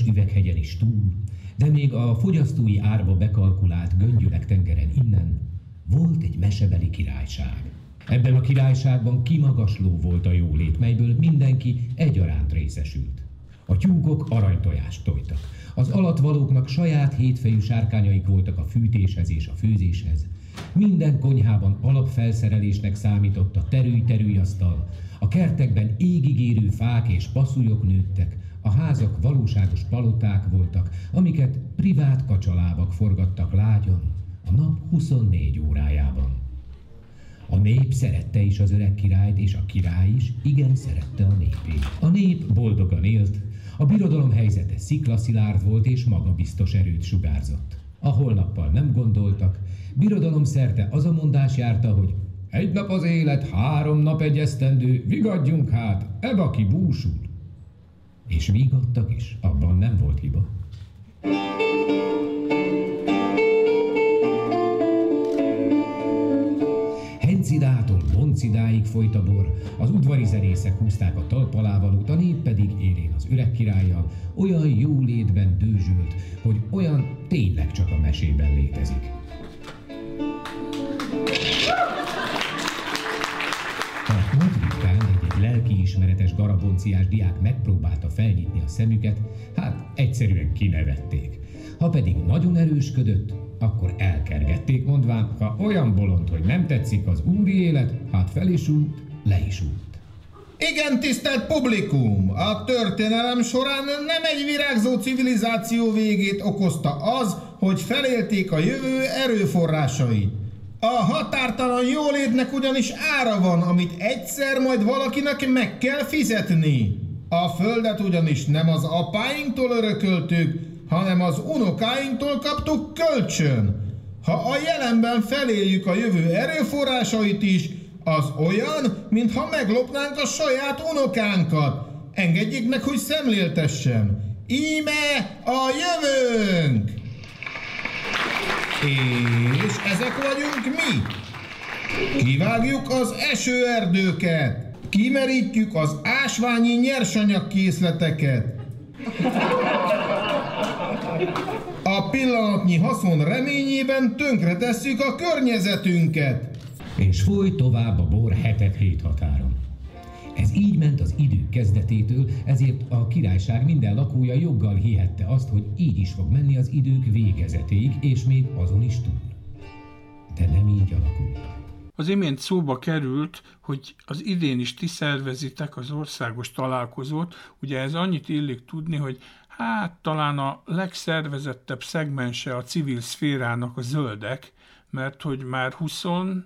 Betétdíjas üveghegyen is túl, de még a fogyasztói árba bekalkulált göngyülek tengeren innen volt egy mesebeli királyság. Ebben a királyságban kimagasló volt a jólét, melyből mindenki egyaránt részesült. A tyúkok aranytojást tojtak. Az alatvalóknak saját hétfejű sárkányaik voltak a fűtéshez és a főzéshez. Minden konyhában alapfelszerelésnek számított a terüly-terüly asztal, a kertekben égigérő fák és passzúlyok nőttek, a házak valóságos paloták voltak, amiket privát kacsalábak forgattak lágyon, a nap 24 órájában. A nép szerette is az öreg királyt, és a király is igen szerette a népét. A nép boldogan élt, a birodalom helyzete sziklaszilárd volt, és magabiztos erőt sugárzott. A holnappal nem gondoltak, birodalom szerte az a mondás járta, hogy egy nap az élet, három nap egy esztendő, vigadjunk hát, eb aki búsul. És vigadtak is, abban nem volt hiba. Hencidától Boncidáig folyt a bor, az udvari zenészek húzták a talpalávalót, a nép pedig élén az öreg királlyal olyan jó létben dőzsült, hogy olyan tényleg csak a mesében létezik. Garabonciás diák megpróbálta felnyitni a szemüket, hát egyszerűen kinevették. Ha pedig nagyon erősködött, akkor elkergették mondván, ha olyan bolond, hogy nem tetszik az úri élet, hát fel is út, le is út. Igen, tisztelt publikum! A történelem során nem egy virágzó civilizáció végét okozta az, hogy felélték a jövő erőforrásait. A határtalan jólétnek ugyanis ára van, amit egyszer majd valakinek meg kell fizetni. A földet ugyanis nem az apáinktól örököltük, hanem az unokáinktól kaptuk kölcsön. Ha a jelenben feléljük a jövő erőforrásait is, az olyan, mintha meglopnánk a saját unokánkat. Engedjék meg, hogy szemléltessem. Íme a jövőnk! És ezek vagyunk mi. Kivágjuk az esőerdőket, kimerítjük az ásványi nyersanyagkészleteket. A pillanatnyi haszon reményében tönkretesszük a környezetünket. És folyt tovább a bor hetet hét határon. Ez így ment az idő kezdetétől, ezért a királyság minden lakója joggal hihette azt, hogy így is fog menni az idők végezetéig, és még azon is túl. De nem így alakult. Az imént szóba került, hogy az idén is ti szervezitek az országos találkozót. Ugye ez annyit illik tudni, hogy hát talán a legszervezettebb szegmense a civil szférának a zöldek, mert hogy már 26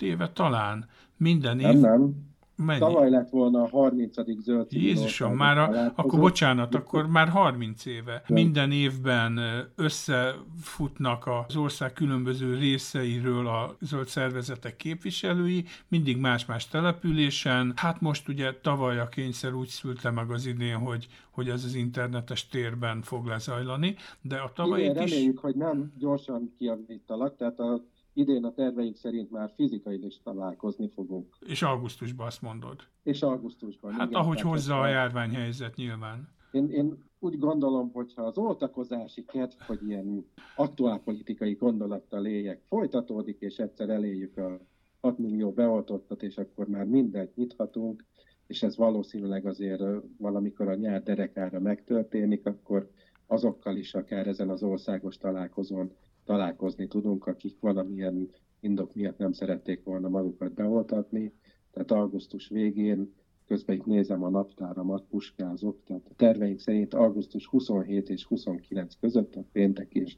éve talán minden év... Nem, nem. Mennyi? Tavaly lett volna a 30. zöld Jézusom, már a, akkor bocsánat, akkor már 30 éve. Minden évben összefutnak az ország különböző részeiről a zöld szervezetek képviselői, mindig más-más településen. Hát most ugye tavaly a kényszer úgy szülte meg az idén, hogy, hogy ez az internetes térben fog lezajlani, de a tavalyi Igen, is... reméljük, hogy nem gyorsan kiavítalak, tehát a idén a terveink szerint már fizikai is találkozni fogunk. És augusztusban azt mondod. És augusztusban. Hát igen, ahogy hozza a járványhelyzet nyilván. Én, én úgy gondolom, hogyha az oltakozási kedv, hogy ilyen aktuálpolitikai gondolattal éljek, folytatódik, és egyszer eléjük a 6 millió beoltottat, és akkor már mindent nyithatunk, és ez valószínűleg azért valamikor a nyár derekára megtörténik, akkor azokkal is akár ezen az országos találkozón találkozni tudunk, akik valamilyen indok miatt nem szerették volna magukat beoltatni. Tehát augusztus végén, közben itt nézem a naptáramat, puskázok, tehát a terveink szerint augusztus 27 és 29 között, a péntek és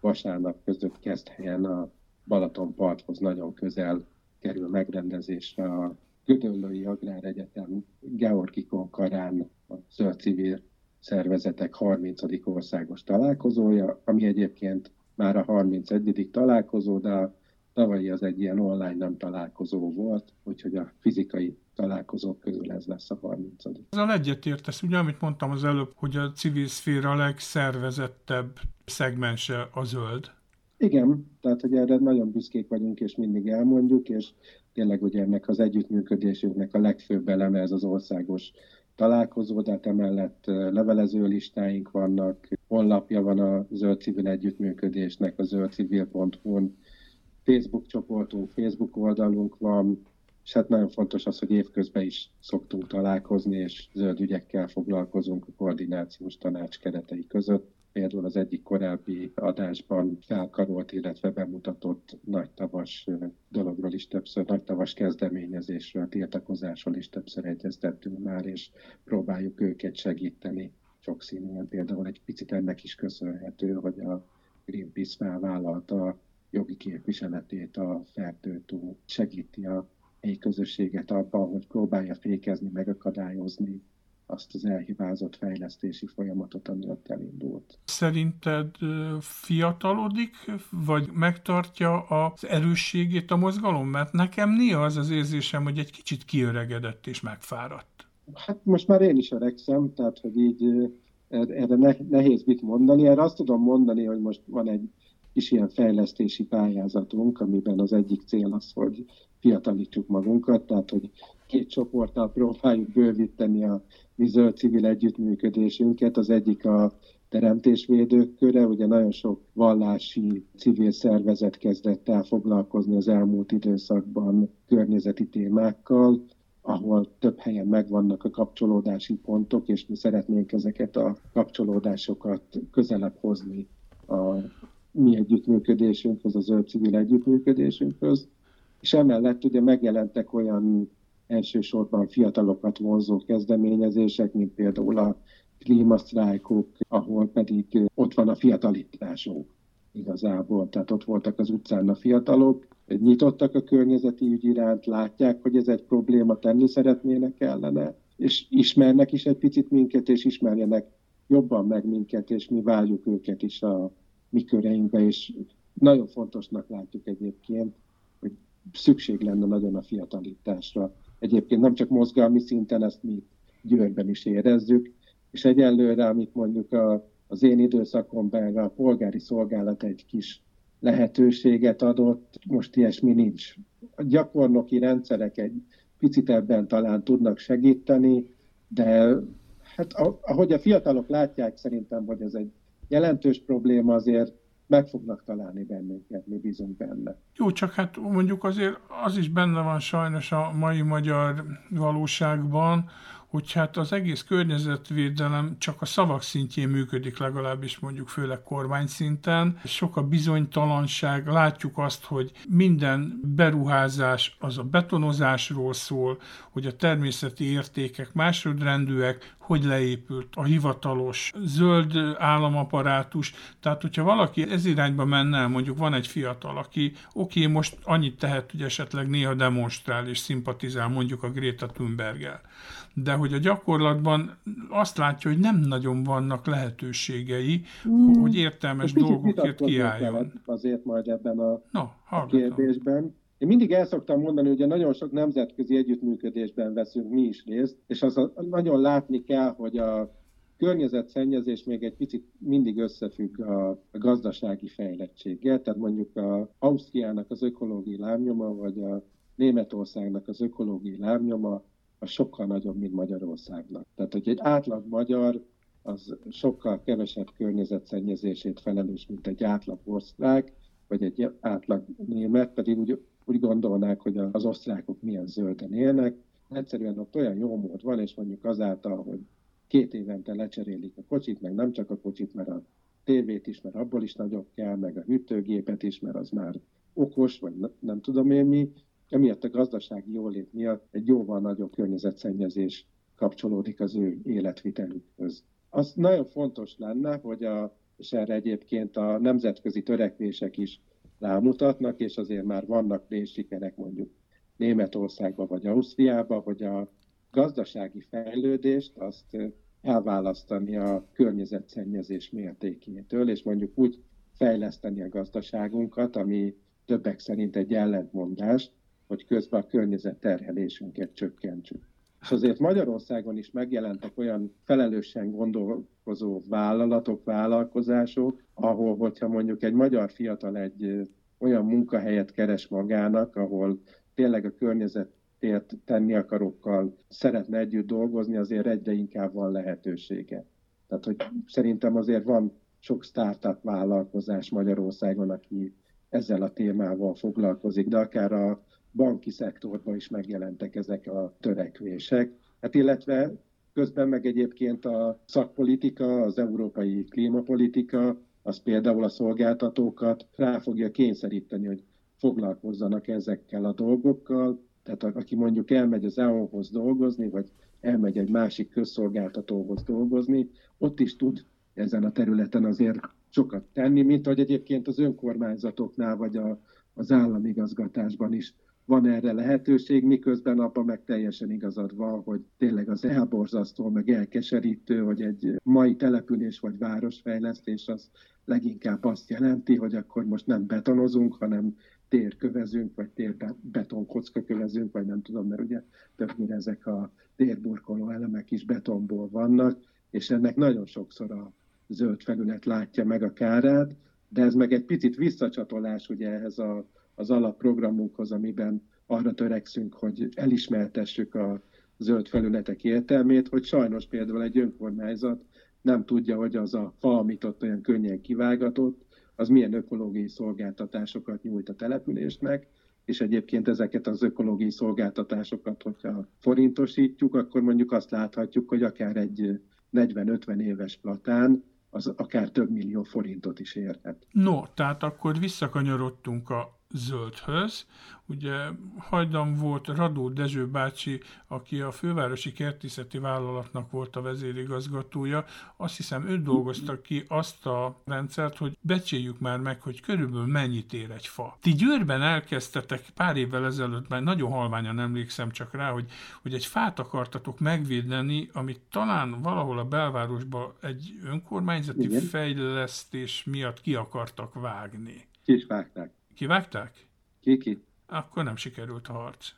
vasárnap között kezd helyen a Balatonparthoz nagyon közel kerül megrendezésre a Gödöllői Agráregyetem Georgikon Karán a zöld civil szervezetek 30. országos találkozója, ami egyébként már a 31. találkozó, de a tavalyi az egy ilyen online nem találkozó volt, úgyhogy a fizikai találkozók közül ez lesz a 30. Ezzel egyetértesz, ugye, amit mondtam az előbb, hogy a civil szféra legszervezettebb szegmense a zöld. Igen, tehát hogy erre nagyon büszkék vagyunk, és mindig elmondjuk, és tényleg ugye ennek az együttműködésünknek a legfőbb eleme ez az országos találkozó, de emellett levelező listáink vannak, honlapja van a Zöld Civil Együttműködésnek, a zöldcivil.hu-n, Facebook csoportunk, Facebook oldalunk van, és hát nagyon fontos az, hogy évközben is szoktunk találkozni, és zöld ügyekkel foglalkozunk a koordinációs tanács keretei között. Például az egyik korábbi adásban felkarolt, illetve bemutatott nagy tavas dologról is többször, nagy tavas kezdeményezésről, tiltakozásról is többször egyeztettünk már, és próbáljuk őket segíteni sokszínűen. Például egy picit ennek is köszönhető, hogy a Greenpeace felvállalta jogi képviseletét a fertőtó, segíti a helyi közösséget abban, hogy próbálja fékezni, megakadályozni azt az elhibázott fejlesztési folyamatot, ami ott elindult. Szerinted fiatalodik, vagy megtartja az erősségét a mozgalom? Mert nekem néha az az érzésem, hogy egy kicsit kiöregedett és megfáradt. Hát most már én is öregszem, tehát hogy így erre nehéz mit mondani. Erre azt tudom mondani, hogy most van egy kis ilyen fejlesztési pályázatunk, amiben az egyik cél az, hogy fiatalítsuk magunkat, tehát hogy két csoporttal próbáljuk bővíteni a mi zöld civil együttműködésünket. Az egyik a teremtésvédők köre, ugye nagyon sok vallási civil szervezet kezdett el foglalkozni az elmúlt időszakban környezeti témákkal, ahol több helyen megvannak a kapcsolódási pontok, és mi szeretnénk ezeket a kapcsolódásokat közelebb hozni a mi együttműködésünkhöz, a zöld civil együttműködésünkhöz. És emellett ugye megjelentek olyan elsősorban fiatalokat vonzó kezdeményezések, mint például a klímasztrájkok, ahol pedig ott van a fiatalításunk. igazából. Tehát ott voltak az utcán a fiatalok, nyitottak a környezeti ügy iránt, látják, hogy ez egy probléma, tenni szeretnének ellene, és ismernek is egy picit minket, és ismerjenek jobban meg minket, és mi várjuk őket is a mi köreinkbe, és nagyon fontosnak látjuk egyébként, hogy szükség lenne nagyon a fiatalításra. Egyébként nem csak mozgalmi szinten, ezt mi Győrben is érezzük, és egyelőre, amit mondjuk a, az én időszakomban a polgári szolgálat egy kis lehetőséget adott, most ilyesmi nincs. A gyakornoki rendszerek egy picit ebben talán tudnak segíteni, de hát ahogy a fiatalok látják, szerintem, hogy ez egy jelentős probléma, azért meg fognak találni bennünket, mi bízunk benne. Jó, csak hát mondjuk azért az is benne van sajnos a mai magyar valóságban, hogy hát az egész környezetvédelem csak a szavak szintjén működik, legalábbis mondjuk főleg kormány szinten. Sok a bizonytalanság, látjuk azt, hogy minden beruházás az a betonozásról szól, hogy a természeti értékek másodrendűek, hogy leépült a hivatalos zöld államaparátus. Tehát, hogyha valaki ez irányba menne, mondjuk van egy fiatal, aki oké, okay, most annyit tehet, hogy esetleg néha demonstrál és szimpatizál mondjuk a Greta Thunberg-el de hogy a gyakorlatban azt látja, hogy nem nagyon vannak lehetőségei, mm. hogy értelmes dolgokért kiálljon. Azért majd ebben a, no, a kérdésben. Én mindig el szoktam mondani, hogy nagyon sok nemzetközi együttműködésben veszünk mi is részt, és az a, nagyon látni kell, hogy a környezetszennyezés még egy picit mindig összefügg a, a gazdasági fejlettséggel, tehát mondjuk a Ausztriának az ökológiai lábnyoma, vagy a Németországnak az ökológiai lábnyoma az sokkal nagyobb, mint Magyarországnak. Tehát, hogy egy átlag magyar az sokkal kevesebb környezetszennyezését felelős, mint egy átlag osztrák, vagy egy átlag német, pedig úgy, úgy gondolnák, hogy az osztrákok milyen zölden élnek. Egyszerűen ott olyan jó mód van, és mondjuk azáltal, hogy két évente lecserélik a kocsit, meg nem csak a kocsit, mert a tévét is, mert abból is nagyobb kell, meg a hűtőgépet is, mert az már okos, vagy nem tudom én mi, emiatt a gazdasági jólét miatt egy jóval nagyobb környezetszennyezés kapcsolódik az ő életvitelükhöz. Az nagyon fontos lenne, hogy a, és erre egyébként a nemzetközi törekvések is rámutatnak, és azért már vannak sikerek mondjuk Németországban vagy Ausztriában, hogy a gazdasági fejlődést azt elválasztani a környezetszennyezés mértékétől, és mondjuk úgy fejleszteni a gazdaságunkat, ami többek szerint egy ellentmondás, hogy közben a környezet terhelésünket csökkentsük. Azért Magyarországon is megjelentek olyan felelősen gondolkozó vállalatok, vállalkozások, ahol, hogyha mondjuk egy magyar fiatal egy olyan munkahelyet keres magának, ahol tényleg a környezetért tenni akarokkal szeretne együtt dolgozni, azért egyre inkább van lehetősége. Tehát, hogy szerintem azért van sok startup vállalkozás Magyarországon, aki ezzel a témával foglalkozik, de akár a banki szektorban is megjelentek ezek a törekvések. Hát illetve közben meg egyébként a szakpolitika, az európai klímapolitika, az például a szolgáltatókat rá fogja kényszeríteni, hogy foglalkozzanak ezekkel a dolgokkal. Tehát aki mondjuk elmegy az EON-hoz dolgozni, vagy elmegy egy másik közszolgáltatóhoz dolgozni, ott is tud ezen a területen azért sokat tenni, mint hogy egyébként az önkormányzatoknál, vagy a, az államigazgatásban is van erre lehetőség, miközben abban meg teljesen igazad van, hogy tényleg az elborzasztó, meg elkeserítő, hogy egy mai település vagy városfejlesztés az leginkább azt jelenti, hogy akkor most nem betonozunk, hanem térkövezünk, vagy térbetonkocka kövezünk, vagy nem tudom, mert ugye többnyire ezek a térburkoló elemek is betonból vannak, és ennek nagyon sokszor a zöld felület látja meg a kárát, de ez meg egy picit visszacsatolás ugye ehhez a az alapprogramunkhoz, amiben arra törekszünk, hogy elismertessük a zöld felületek értelmét, hogy sajnos például egy önkormányzat nem tudja, hogy az a fa, amit ott olyan könnyen kivágatott, az milyen ökológiai szolgáltatásokat nyújt a településnek, és egyébként ezeket az ökológiai szolgáltatásokat, hogyha forintosítjuk, akkor mondjuk azt láthatjuk, hogy akár egy 40-50 éves platán az akár több millió forintot is érhet. No, tehát akkor visszakanyarodtunk a zöldhöz. Ugye hajdan volt Radó Dezső bácsi, aki a fővárosi kertészeti vállalatnak volt a vezérigazgatója. Azt hiszem, ő dolgozta ki azt a rendszert, hogy becséljük már meg, hogy körülbelül mennyit ér egy fa. Ti Győrben elkezdtetek pár évvel ezelőtt, már nagyon halványan emlékszem csak rá, hogy, hogy egy fát akartatok megvédeni, amit talán valahol a belvárosba egy önkormányzati Igen. fejlesztés miatt ki akartak vágni. Ki is vágták. Kivágták? Ki, ki. Akkor nem sikerült a harc.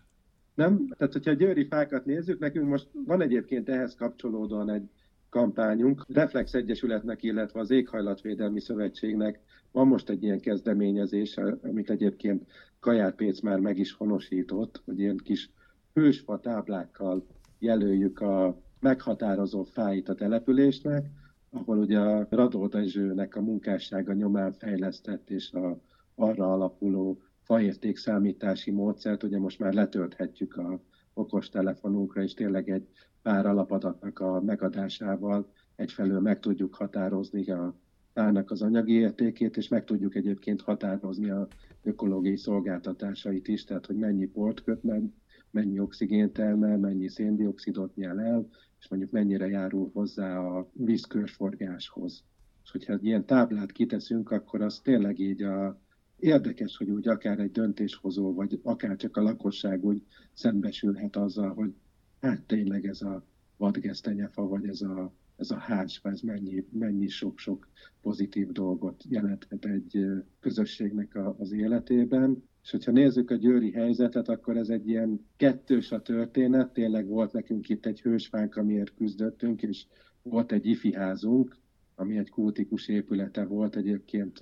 Nem? Tehát, hogyha a győri fákat nézzük, nekünk most van egyébként ehhez kapcsolódóan egy kampányunk. Reflex Egyesületnek, illetve az Éghajlatvédelmi Szövetségnek van most egy ilyen kezdeményezés, amit egyébként Kajár Péc már meg is honosított, hogy ilyen kis hősfa táblákkal jelöljük a meghatározó fáit a településnek, ahol ugye a Radó Dezsőnek a munkássága nyomán fejlesztett és a arra alapuló faérték számítási módszert, ugye most már letölthetjük a okostelefonunkra, és tényleg egy pár alapadatnak a megadásával egyfelől meg tudjuk határozni a fának az anyagi értékét, és meg tudjuk egyébként határozni a ökológiai szolgáltatásait is, tehát hogy mennyi port köt meg, mennyi oxigént termel, mennyi széndiokszidot nyel el, és mondjuk mennyire járul hozzá a vízkörforgáshoz. És hogyha ilyen táblát kiteszünk, akkor az tényleg így a érdekes, hogy úgy akár egy döntéshozó, vagy akár csak a lakosság úgy szembesülhet azzal, hogy hát tényleg ez a vadgesztenyefa, vagy ez a, ez a hásfa, ez mennyi, mennyi sok-sok pozitív dolgot jelenthet egy közösségnek a, az életében. És hogyha nézzük a győri helyzetet, akkor ez egy ilyen kettős a történet. Tényleg volt nekünk itt egy hősfánk, amiért küzdöttünk, és volt egy ifi házunk, ami egy kultikus épülete volt egyébként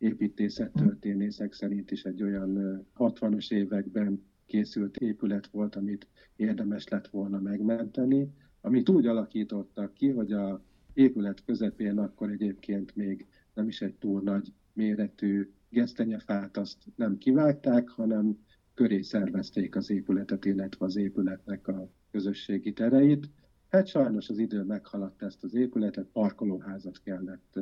építészettörténészek szerint is egy olyan 60-as években készült épület volt, amit érdemes lett volna megmenteni, amit úgy alakítottak ki, hogy a épület közepén akkor egyébként még nem is egy túl nagy méretű gesztenyefát azt nem kivágták, hanem köré szervezték az épületet, illetve az épületnek a közösségi tereit. Hát sajnos az idő meghaladt ezt az épületet, parkolóházat kellett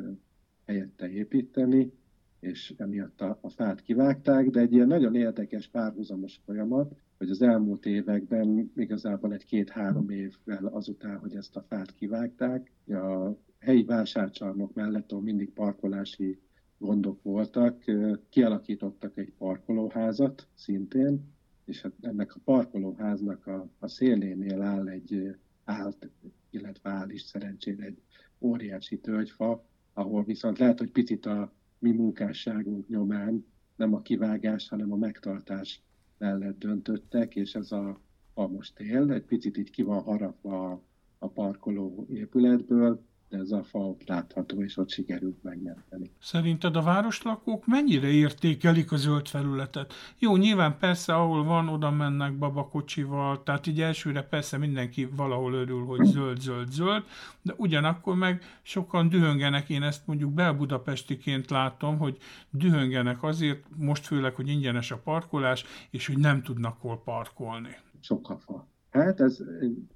helyette építeni, és emiatt a, a fát kivágták, de egy ilyen nagyon érdekes párhuzamos folyamat, hogy az elmúlt években igazából egy két-három évvel azután, hogy ezt a fát kivágták, a helyi vásárcsarnok mellett, ahol mindig parkolási gondok voltak, kialakítottak egy parkolóházat szintén, és hát ennek a parkolóháznak a, a szélénél áll egy állt, illetve áll is szerencsére egy óriási tölgyfa, ahol viszont lehet, hogy picit a mi munkásságunk nyomán nem a kivágás, hanem a megtartás mellett döntöttek, és ez a, most él, egy picit így ki van harapva a, a parkoló épületből, de ez a fa ott látható, és ott sikerült megmenteni. Szerinted a városlakók mennyire értékelik a zöld felületet? Jó, nyilván persze, ahol van, oda mennek babakocsival, tehát így elsőre persze mindenki valahol örül, hogy zöld, zöld, zöld, de ugyanakkor meg sokan dühöngenek, én ezt mondjuk Bel-Budapestiként látom, hogy dühöngenek azért, most főleg, hogy ingyenes a parkolás, és hogy nem tudnak hol parkolni. Sokkal fa. Hát ez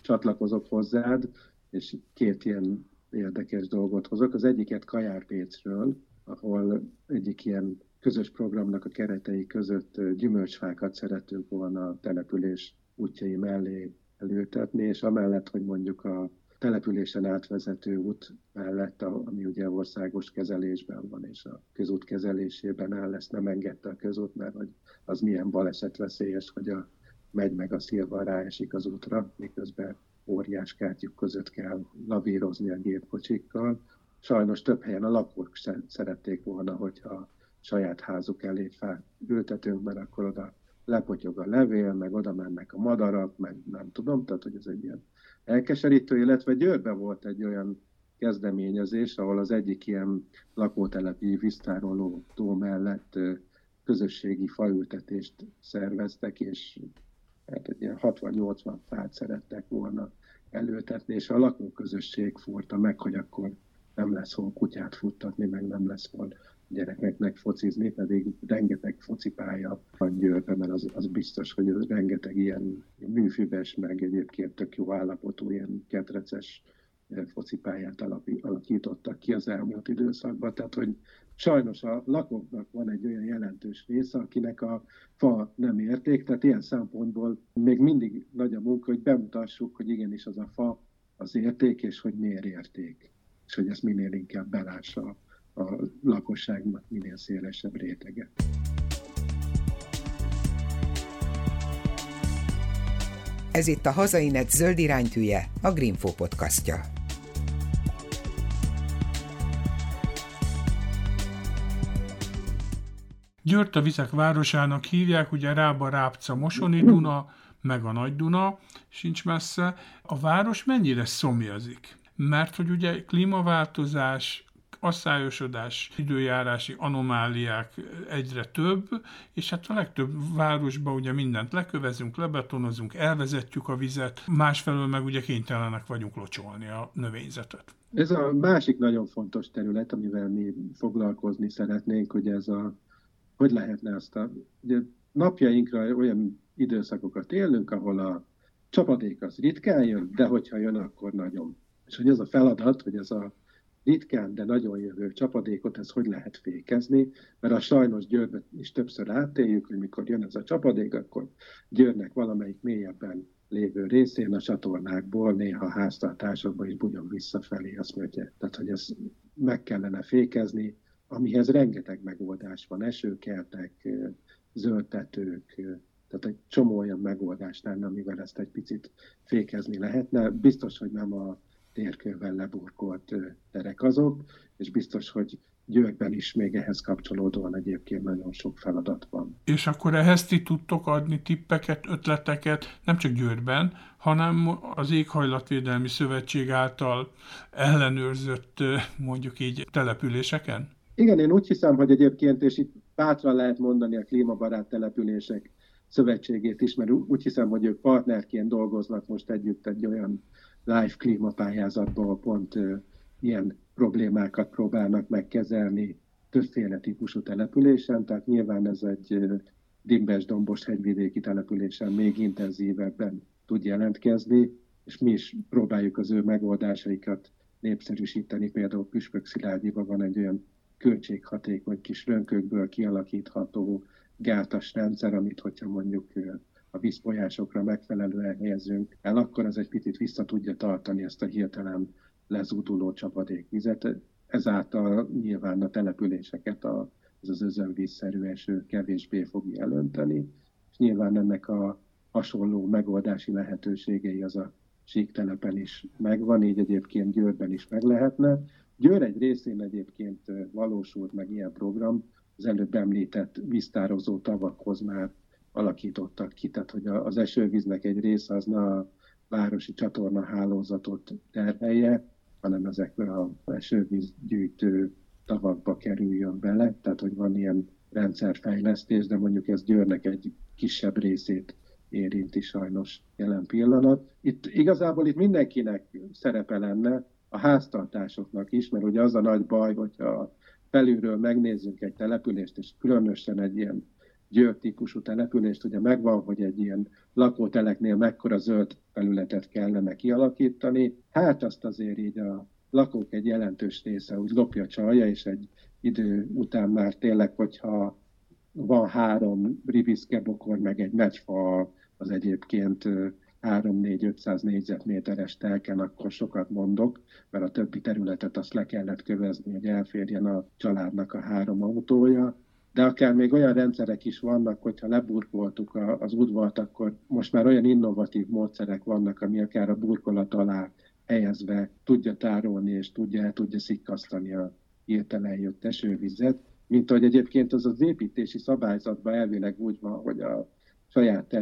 csatlakozok hozzád, és két ilyen érdekes dolgot hozok. Az egyiket Kajár Pécről, ahol egyik ilyen közös programnak a keretei között gyümölcsfákat szeretünk volna a település útjai mellé előtetni, és amellett, hogy mondjuk a településen átvezető út mellett, ami ugye országos kezelésben van, és a közút kezelésében áll, ezt nem engedte a közút, mert hogy az milyen balesetveszélyes, hogy a megy meg a szilva ráesik az útra, miközben óriás kártyuk között kell lavírozni a gépkocsikkal. Sajnos több helyen a lakók szerették volna, hogyha saját házuk elé fát mert akkor oda lepotyog a levél, meg oda mennek a madarak, meg nem tudom, tehát hogy ez egy ilyen elkeserítő, illetve Győrbe volt egy olyan kezdeményezés, ahol az egyik ilyen lakótelepi víztároló tó mellett közösségi faültetést szerveztek, és hát egy ilyen 60-80 fát szerettek volna előtetni, és a lakóközösség furta meg, hogy akkor nem lesz hol kutyát futtatni, meg nem lesz hol gyerekeknek focizni, pedig rengeteg focipálya van Győrben, mert az, az biztos, hogy rengeteg ilyen műfüves, meg egyébként tök jó állapotú, ilyen ketreces focipályát alakítottak ki az elmúlt időszakban, tehát hogy sajnos a lakóknak van egy olyan jelentős része, akinek a fa nem érték, tehát ilyen szempontból még mindig nagy a munka, hogy bemutassuk, hogy igenis az a fa az érték, és hogy miért érték, és hogy ezt minél inkább belássa a lakosságnak minél szélesebb rétege. Ez itt a Hazainet zöld iránytűje, a Greenfo podcastja. Győrt a vizek városának hívják, ugye Rába, Rápca, Mosoni Duna, meg a Nagy Duna sincs messze. A város mennyire szomjazik? Mert hogy ugye klímaváltozás, asszályosodás, időjárási anomáliák egyre több, és hát a legtöbb városban ugye mindent lekövezünk, lebetonozunk, elvezetjük a vizet, másfelől meg ugye kénytelenek vagyunk locsolni a növényzetet. Ez a másik nagyon fontos terület, amivel mi foglalkozni szeretnénk, hogy ez a, hogy lehetne azt a, ugye napjainkra olyan időszakokat élünk, ahol a csapadék az ritkán jön, de hogyha jön, akkor nagyon. És hogy ez a feladat, hogy ez a ritkán, de nagyon jövő csapadékot, ez hogy lehet fékezni, mert a sajnos Győrbe is többször átéljük, hogy mikor jön ez a csapadék, akkor Győrnek valamelyik mélyebben lévő részén a csatornákból néha háztartásokba is bugyon visszafelé azt mondja. Tehát, hogy ezt meg kellene fékezni, amihez rengeteg megoldás van, esőkertek, zöldtetők, tehát egy csomó olyan megoldás lenne, amivel ezt egy picit fékezni lehetne. Biztos, hogy nem a térkővel leburkolt terek azok, és biztos, hogy Győrben is még ehhez kapcsolódóan egyébként nagyon sok feladat van. És akkor ehhez ti tudtok adni tippeket, ötleteket, nem csak Győrben, hanem az Éghajlatvédelmi Szövetség által ellenőrzött, mondjuk így, településeken? Igen, én úgy hiszem, hogy egyébként, és itt bátran lehet mondani a klímabarát települések szövetségét is, mert úgy hiszem, hogy ők partnerként dolgoznak most együtt egy olyan live klímapályázatból pont ilyen problémákat próbálnak megkezelni többféle típusú településen, tehát nyilván ez egy dimbes dombos hegyvidéki településen még intenzívebben tud jelentkezni, és mi is próbáljuk az ő megoldásaikat népszerűsíteni. Például Püspök Szilárdiban van egy olyan költséghatékony kis rönkökből kialakítható gátas rendszer, amit hogyha mondjuk a vízfolyásokra megfelelően helyezünk el, akkor az egy picit vissza tudja tartani ezt a hirtelen lezúduló csapadékvizet. Ezáltal nyilván a településeket a, ez az özönvízszerű eső kevésbé fog jelönteni, és nyilván ennek a hasonló megoldási lehetőségei az a síktelepen is megvan, így egyébként Győrben is meg lehetne. Győr egy részén egyébként valósult meg ilyen program, az előbb említett víztározó tavakhoz már alakítottak ki, tehát hogy az esővíznek egy része az ne a városi csatorna hálózatot terhelje, hanem ezekbe az esővízgyűjtő tavakba kerüljön bele, tehát hogy van ilyen rendszerfejlesztés, de mondjuk ez Győrnek egy kisebb részét érinti sajnos jelen pillanat. Itt igazából itt mindenkinek szerepe lenne, a háztartásoknak is, mert ugye az a nagy baj, hogyha felülről megnézzünk egy települést, és különösen egy ilyen Győr típusú települést, ugye megvan, hogy egy ilyen lakóteleknél mekkora zöld felületet kellene kialakítani, hát azt azért így a lakók egy jelentős része úgy lopja csalja, és egy idő után már tényleg, hogyha van három riviszkebokor, meg egy nagyfa, az egyébként 3-4-500 négyzetméteres telken, akkor sokat mondok, mert a többi területet azt le kellett kövezni, hogy elférjen a családnak a három autója. De akár még olyan rendszerek is vannak, hogyha leburkoltuk az udvart, akkor most már olyan innovatív módszerek vannak, ami akár a burkolat alá helyezve tudja tárolni és tudja, tudja szikkasztani a hirtelen jött esővizet, mint ahogy egyébként az az építési szabályzatban elvileg úgy van, hogy a saját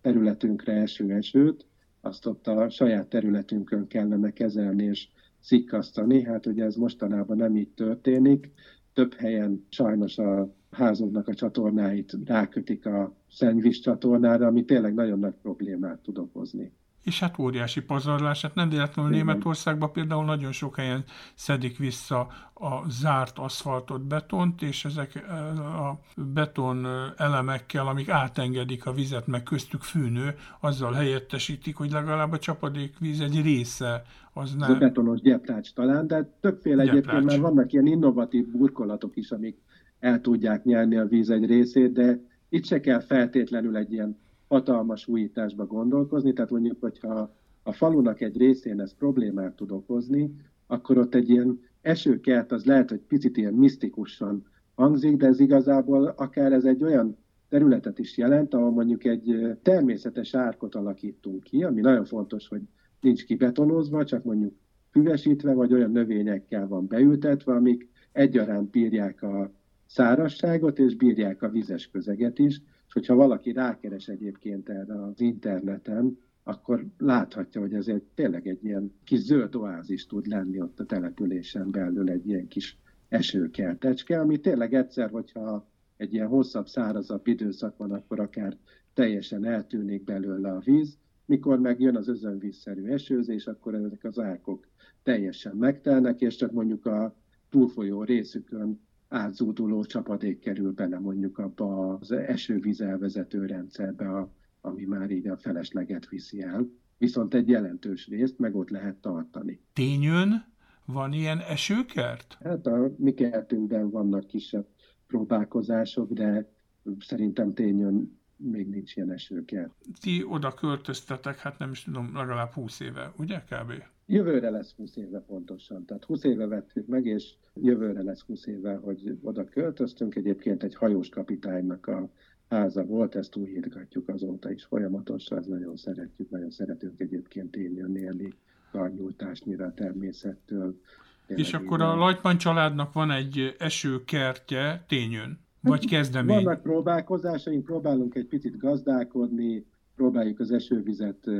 területünkre eső esőt, azt ott a saját területünkön kellene kezelni és szikkasztani. Hát ugye ez mostanában nem így történik. Több helyen sajnos a házoknak a csatornáit rákötik a szennyvíz csatornára, ami tényleg nagyon nagy problémát tud okozni. És hát óriási pazarlás. Hát nem véletlenül Németországban például nagyon sok helyen szedik vissza a zárt aszfaltot, betont, és ezek a beton elemekkel, amik átengedik a vizet, meg köztük fűnő, azzal helyettesítik, hogy legalább a csapadékvíz egy része az nem... Ez a betonos gyeptács talán, de többféle gyeptács. egyébként már vannak ilyen innovatív burkolatok is, amik el tudják nyerni a víz egy részét, de itt se kell feltétlenül egy ilyen hatalmas újításba gondolkozni, tehát mondjuk, hogyha a falunak egy részén ez problémát tud okozni, akkor ott egy ilyen esőkert az lehet, hogy picit ilyen misztikusan hangzik, de ez igazából akár ez egy olyan területet is jelent, ahol mondjuk egy természetes árkot alakítunk ki, ami nagyon fontos, hogy nincs kibetonozva, csak mondjuk füvesítve, vagy olyan növényekkel van beültetve, amik egyaránt bírják a szárasságot, és bírják a vizes közeget is, és hogyha valaki rákeres egyébként erre az interneten, akkor láthatja, hogy ez egy, tényleg egy ilyen kis zöld oázis tud lenni ott a településen belül egy ilyen kis esőkertecske, ami tényleg egyszer, hogyha egy ilyen hosszabb, szárazabb időszak van, akkor akár teljesen eltűnik belőle a víz, mikor meg jön az özönvízszerű esőzés, akkor ezek az árkok teljesen megtelnek, és csak mondjuk a túlfolyó részükön átzúduló csapadék kerül bele mondjuk abba az esővíz elvezető rendszerbe, ami már így a felesleget viszi el. Viszont egy jelentős részt meg ott lehet tartani. Tényön van ilyen esőkert? Hát a mi kertünkben vannak kisebb próbálkozások, de szerintem tényön még nincs ilyen esőkert. Ti oda költöztetek, hát nem is tudom, legalább 20 éve, ugye kb? Jövőre lesz 20 éve pontosan. Tehát 20 éve vettük meg, és jövőre lesz 20 éve, hogy oda költöztünk. Egyébként egy hajós kapitánynak a háza volt, ezt újítgatjuk azóta is folyamatosan, ezt nagyon szeretjük, nagyon szeretünk egyébként élni, élni karnyújtásnyira a természettől. És akkor a Lajtman családnak van egy esőkertje tényön? Vagy hát kezdemény? Vannak próbálkozásaink, próbálunk egy picit gazdálkodni, próbáljuk az esővizet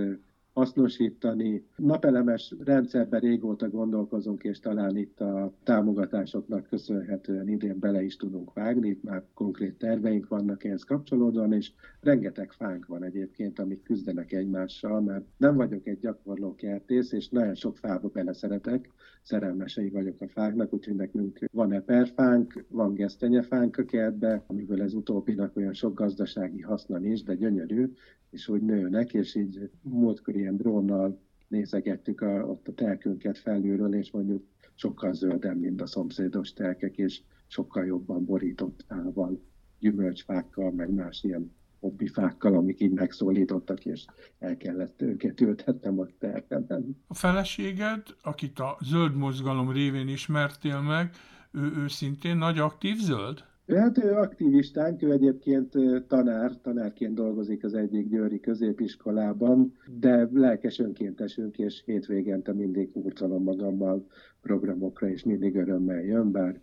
hasznosítani. Napelemes rendszerben régóta gondolkozunk, és talán itt a támogatásoknak köszönhetően idén bele is tudunk vágni, itt már konkrét terveink vannak ehhez kapcsolódóan, és rengeteg fánk van egyébként, amik küzdenek egymással, mert nem vagyok egy gyakorló kertész, és nagyon sok fába beleszeretek, szerelmesei vagyok a fáknak, úgyhogy nekünk van eperfánk, van gesztenyefánk a kertbe, amiből ez utóbbinak olyan sok gazdasági haszna nincs, de gyönyörű, és úgy nőnek, és így múltkor ilyen drónnal nézegettük a, ott a telkünket felülről, és mondjuk sokkal zöldebb, mint a szomszédos telkek, és sokkal jobban borított fával, gyümölcsfákkal, meg más ilyen hobbifákkal, amik így megszólítottak, és el kellett őket ültetnem a tervben. A feleséged, akit a zöld mozgalom révén ismertél meg, ő, ő szintén nagy aktív zöld? Hát ő aktivistánk, ő egyébként tanár, tanárként dolgozik az egyik győri középiskolában, de lelkes önkéntesünk, és hétvégente mindig hurcolom magammal programokra, és mindig örömmel jön, bár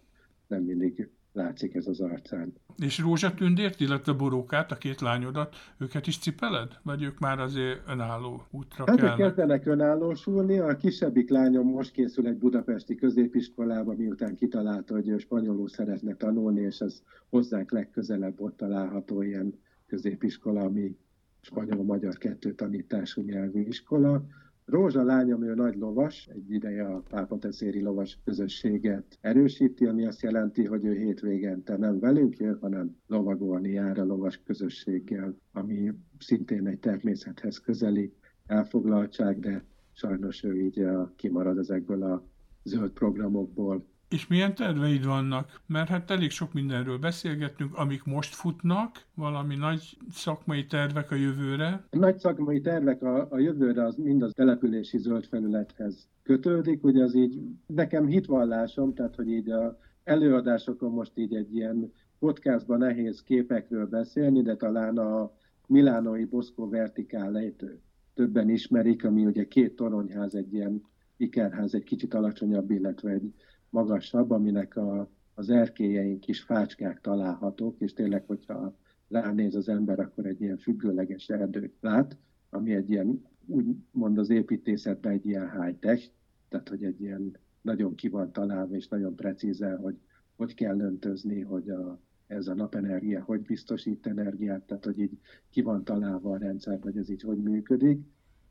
nem mindig látszik ez az arcán. És Rózsatündért, illetve Borókát, a két lányodat, őket is cipeled? Vagy ők már azért önálló útra hát kellnek? Hát kezdenek önállósulni. A kisebbik lányom most készül egy budapesti középiskolába, miután kitalálta, hogy ő spanyolul szeretne tanulni, és ez hozzánk legközelebb ott található ilyen középiskola, ami spanyol-magyar kettő tanítású nyelvű iskola. Rózsa lányom, ő nagy lovas, egy ideje a Pápateszéri lovas közösséget erősíti, ami azt jelenti, hogy ő hétvégente nem velünk jön, hanem lovagolni jár a lovas közösséggel, ami szintén egy természethez közeli elfoglaltság, de sajnos ő így kimarad ezekből a zöld programokból, és milyen terveid vannak? Mert hát elég sok mindenről beszélgettünk, amik most futnak, valami nagy szakmai tervek a jövőre. Nagy szakmai tervek a, a jövőre az mind az települési zöld felülethez kötődik, ugye az így nekem hitvallásom, tehát hogy így a előadásokon most így egy ilyen podcastban nehéz képekről beszélni, de talán a Milánói Bosco Vertikáleit többen ismerik, ami ugye két toronyház, egy ilyen ikerház, egy kicsit alacsonyabb, illetve egy magasabb, aminek a, az erkélyeink kis fácskák találhatók, és tényleg, hogyha ránéz az ember, akkor egy ilyen függőleges erdőt lát, ami egy ilyen, úgymond az építészetben egy ilyen high-tech, tehát hogy egy ilyen nagyon ki van találva, és nagyon precízen, hogy hogy kell öntözni, hogy a, ez a napenergia hogy biztosít energiát, tehát hogy így ki van találva a rendszer, hogy ez így hogy működik.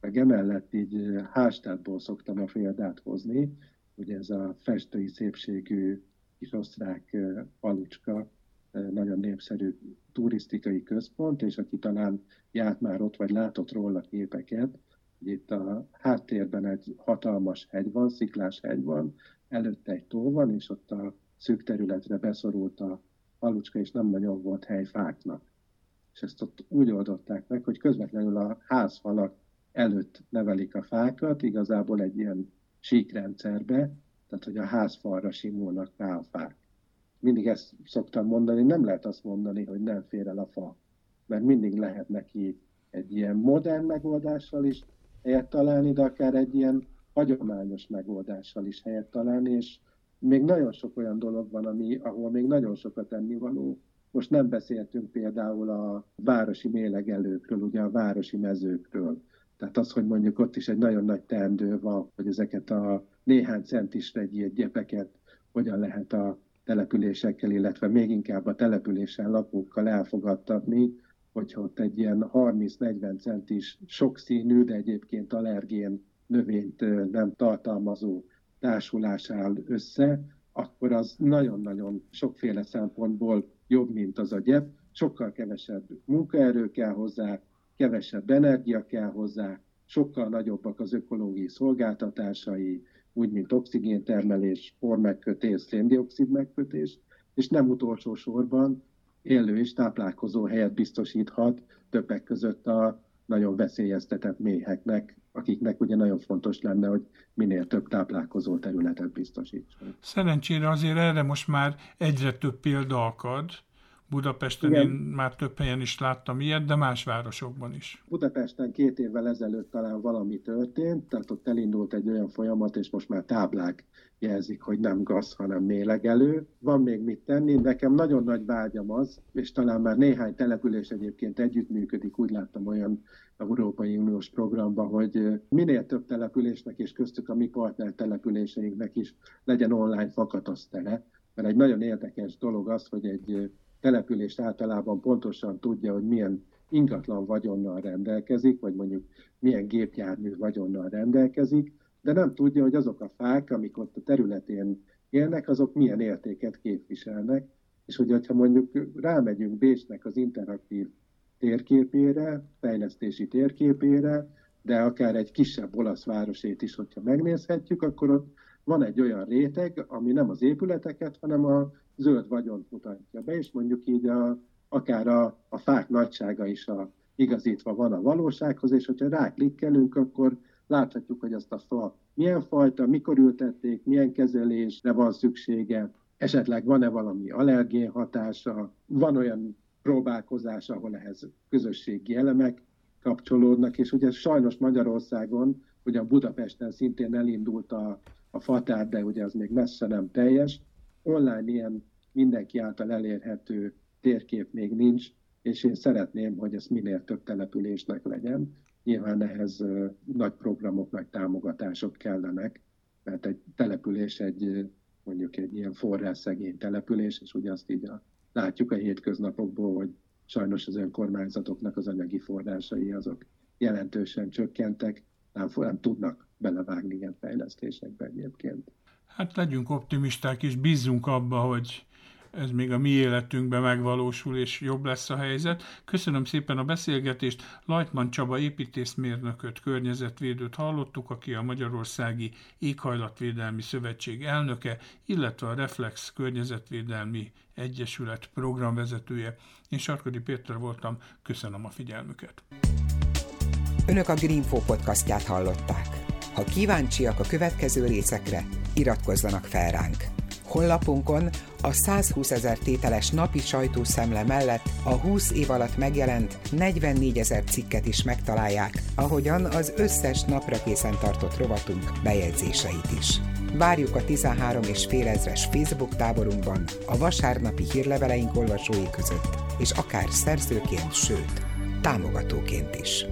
Meg emellett így hástátból szoktam a példát hozni, ugye ez a festői szépségű kis osztrák falucska, nagyon népszerű turisztikai központ, és aki talán járt már ott, vagy látott róla képeket, itt a háttérben egy hatalmas hegy van, sziklás hegy van, előtte egy tó van, és ott a szűk területre beszorult a falucska, és nem nagyon volt hely fáknak. És ezt ott úgy oldották meg, hogy közvetlenül a házfalak előtt nevelik a fákat, igazából egy ilyen síkrendszerbe, tehát hogy a házfalra simulnak rá a fák. Mindig ezt szoktam mondani, nem lehet azt mondani, hogy nem fér el a fa, mert mindig lehet neki egy ilyen modern megoldással is helyet találni, de akár egy ilyen hagyományos megoldással is helyet találni, és még nagyon sok olyan dolog van, ami, ahol még nagyon sokat ennivaló. Most nem beszéltünk például a városi mélegelőkről, ugye a városi mezőkről. Tehát az, hogy mondjuk ott is egy nagyon nagy teendő van, hogy ezeket a néhány centisre gyírt gyepeket hogyan lehet a településekkel, illetve még inkább a településen lakókkal elfogadtatni, hogyha ott egy ilyen 30-40 centis sokszínű, de egyébként allergén növényt nem tartalmazó társulás áll össze, akkor az nagyon-nagyon sokféle szempontból jobb, mint az a gyep. Sokkal kevesebb munkaerő kell hozzá, kevesebb energia kell hozzá, sokkal nagyobbak az ökológiai szolgáltatásai, úgy, mint oxigéntermelés, pormegkötés, széndiokszid megkötés, és nem utolsó sorban élő és táplálkozó helyet biztosíthat többek között a nagyon veszélyeztetett méheknek, akiknek ugye nagyon fontos lenne, hogy minél több táplálkozó területet biztosítson. Szerencsére azért erre most már egyre több példa akad, Budapesten Igen. én már több helyen is láttam ilyet, de más városokban is. Budapesten két évvel ezelőtt talán valami történt, tehát ott elindult egy olyan folyamat, és most már táblák jelzik, hogy nem gaz, hanem mélegelő. Van még mit tenni, nekem nagyon nagy vágyam az, és talán már néhány település egyébként együttműködik, úgy láttam olyan Európai Uniós programban, hogy minél több településnek, és köztük a mi partner településeinknek is legyen online fakatasztere, mert egy nagyon érdekes dolog az, hogy egy települést általában pontosan tudja, hogy milyen ingatlan vagyonnal rendelkezik, vagy mondjuk milyen gépjármű vagyonnal rendelkezik, de nem tudja, hogy azok a fák, amik ott a területén élnek, azok milyen értéket képviselnek, és hogy ha mondjuk rámegyünk Bécsnek az interaktív térképére, fejlesztési térképére, de akár egy kisebb olasz városét is, hogyha megnézhetjük, akkor ott van egy olyan réteg, ami nem az épületeket, hanem a zöld vagyont mutatja be, és mondjuk így a, akár a, a fák nagysága is a, igazítva van a valósághoz, és hogyha ráklikkelünk, akkor láthatjuk, hogy azt a fa milyen fajta, mikor ültették, milyen kezelésre van szüksége, esetleg van-e valami allergén hatása, van olyan próbálkozás, ahol ehhez közösségi elemek kapcsolódnak, és ugye sajnos Magyarországon, ugye Budapesten szintén elindult a, a fatár, de ugye az még messze nem teljes, online ilyen mindenki által elérhető térkép még nincs, és én szeretném, hogy ez minél több településnek legyen. Nyilván ehhez nagy programok, nagy támogatások kellenek, mert egy település egy mondjuk egy ilyen forrásszegény település, és ugye azt így a, látjuk a hétköznapokból, hogy sajnos az önkormányzatoknak az anyagi forrásai azok jelentősen csökkentek, nem, nem tudnak belevágni ilyen fejlesztésekbe egyébként. Hát legyünk optimisták, és bízzunk abba, hogy ez még a mi életünkben megvalósul, és jobb lesz a helyzet. Köszönöm szépen a beszélgetést. Lajtman Csaba építészmérnököt, környezetvédőt hallottuk, aki a Magyarországi Éghajlatvédelmi Szövetség elnöke, illetve a Reflex Környezetvédelmi Egyesület programvezetője. Én Sarkodi Péter voltam, köszönöm a figyelmüket. Önök a Greenfo podcastját hallották. Ha kíváncsiak a következő részekre, iratkozzanak fel ránk. Honlapunkon a 120 ezer tételes napi sajtószemle mellett a 20 év alatt megjelent 44 ezer cikket is megtalálják, ahogyan az összes napra készen tartott rovatunk bejegyzéseit is. Várjuk a 13 és fél ezres Facebook táborunkban, a vasárnapi hírleveleink olvasói között, és akár szerzőként, sőt, támogatóként is.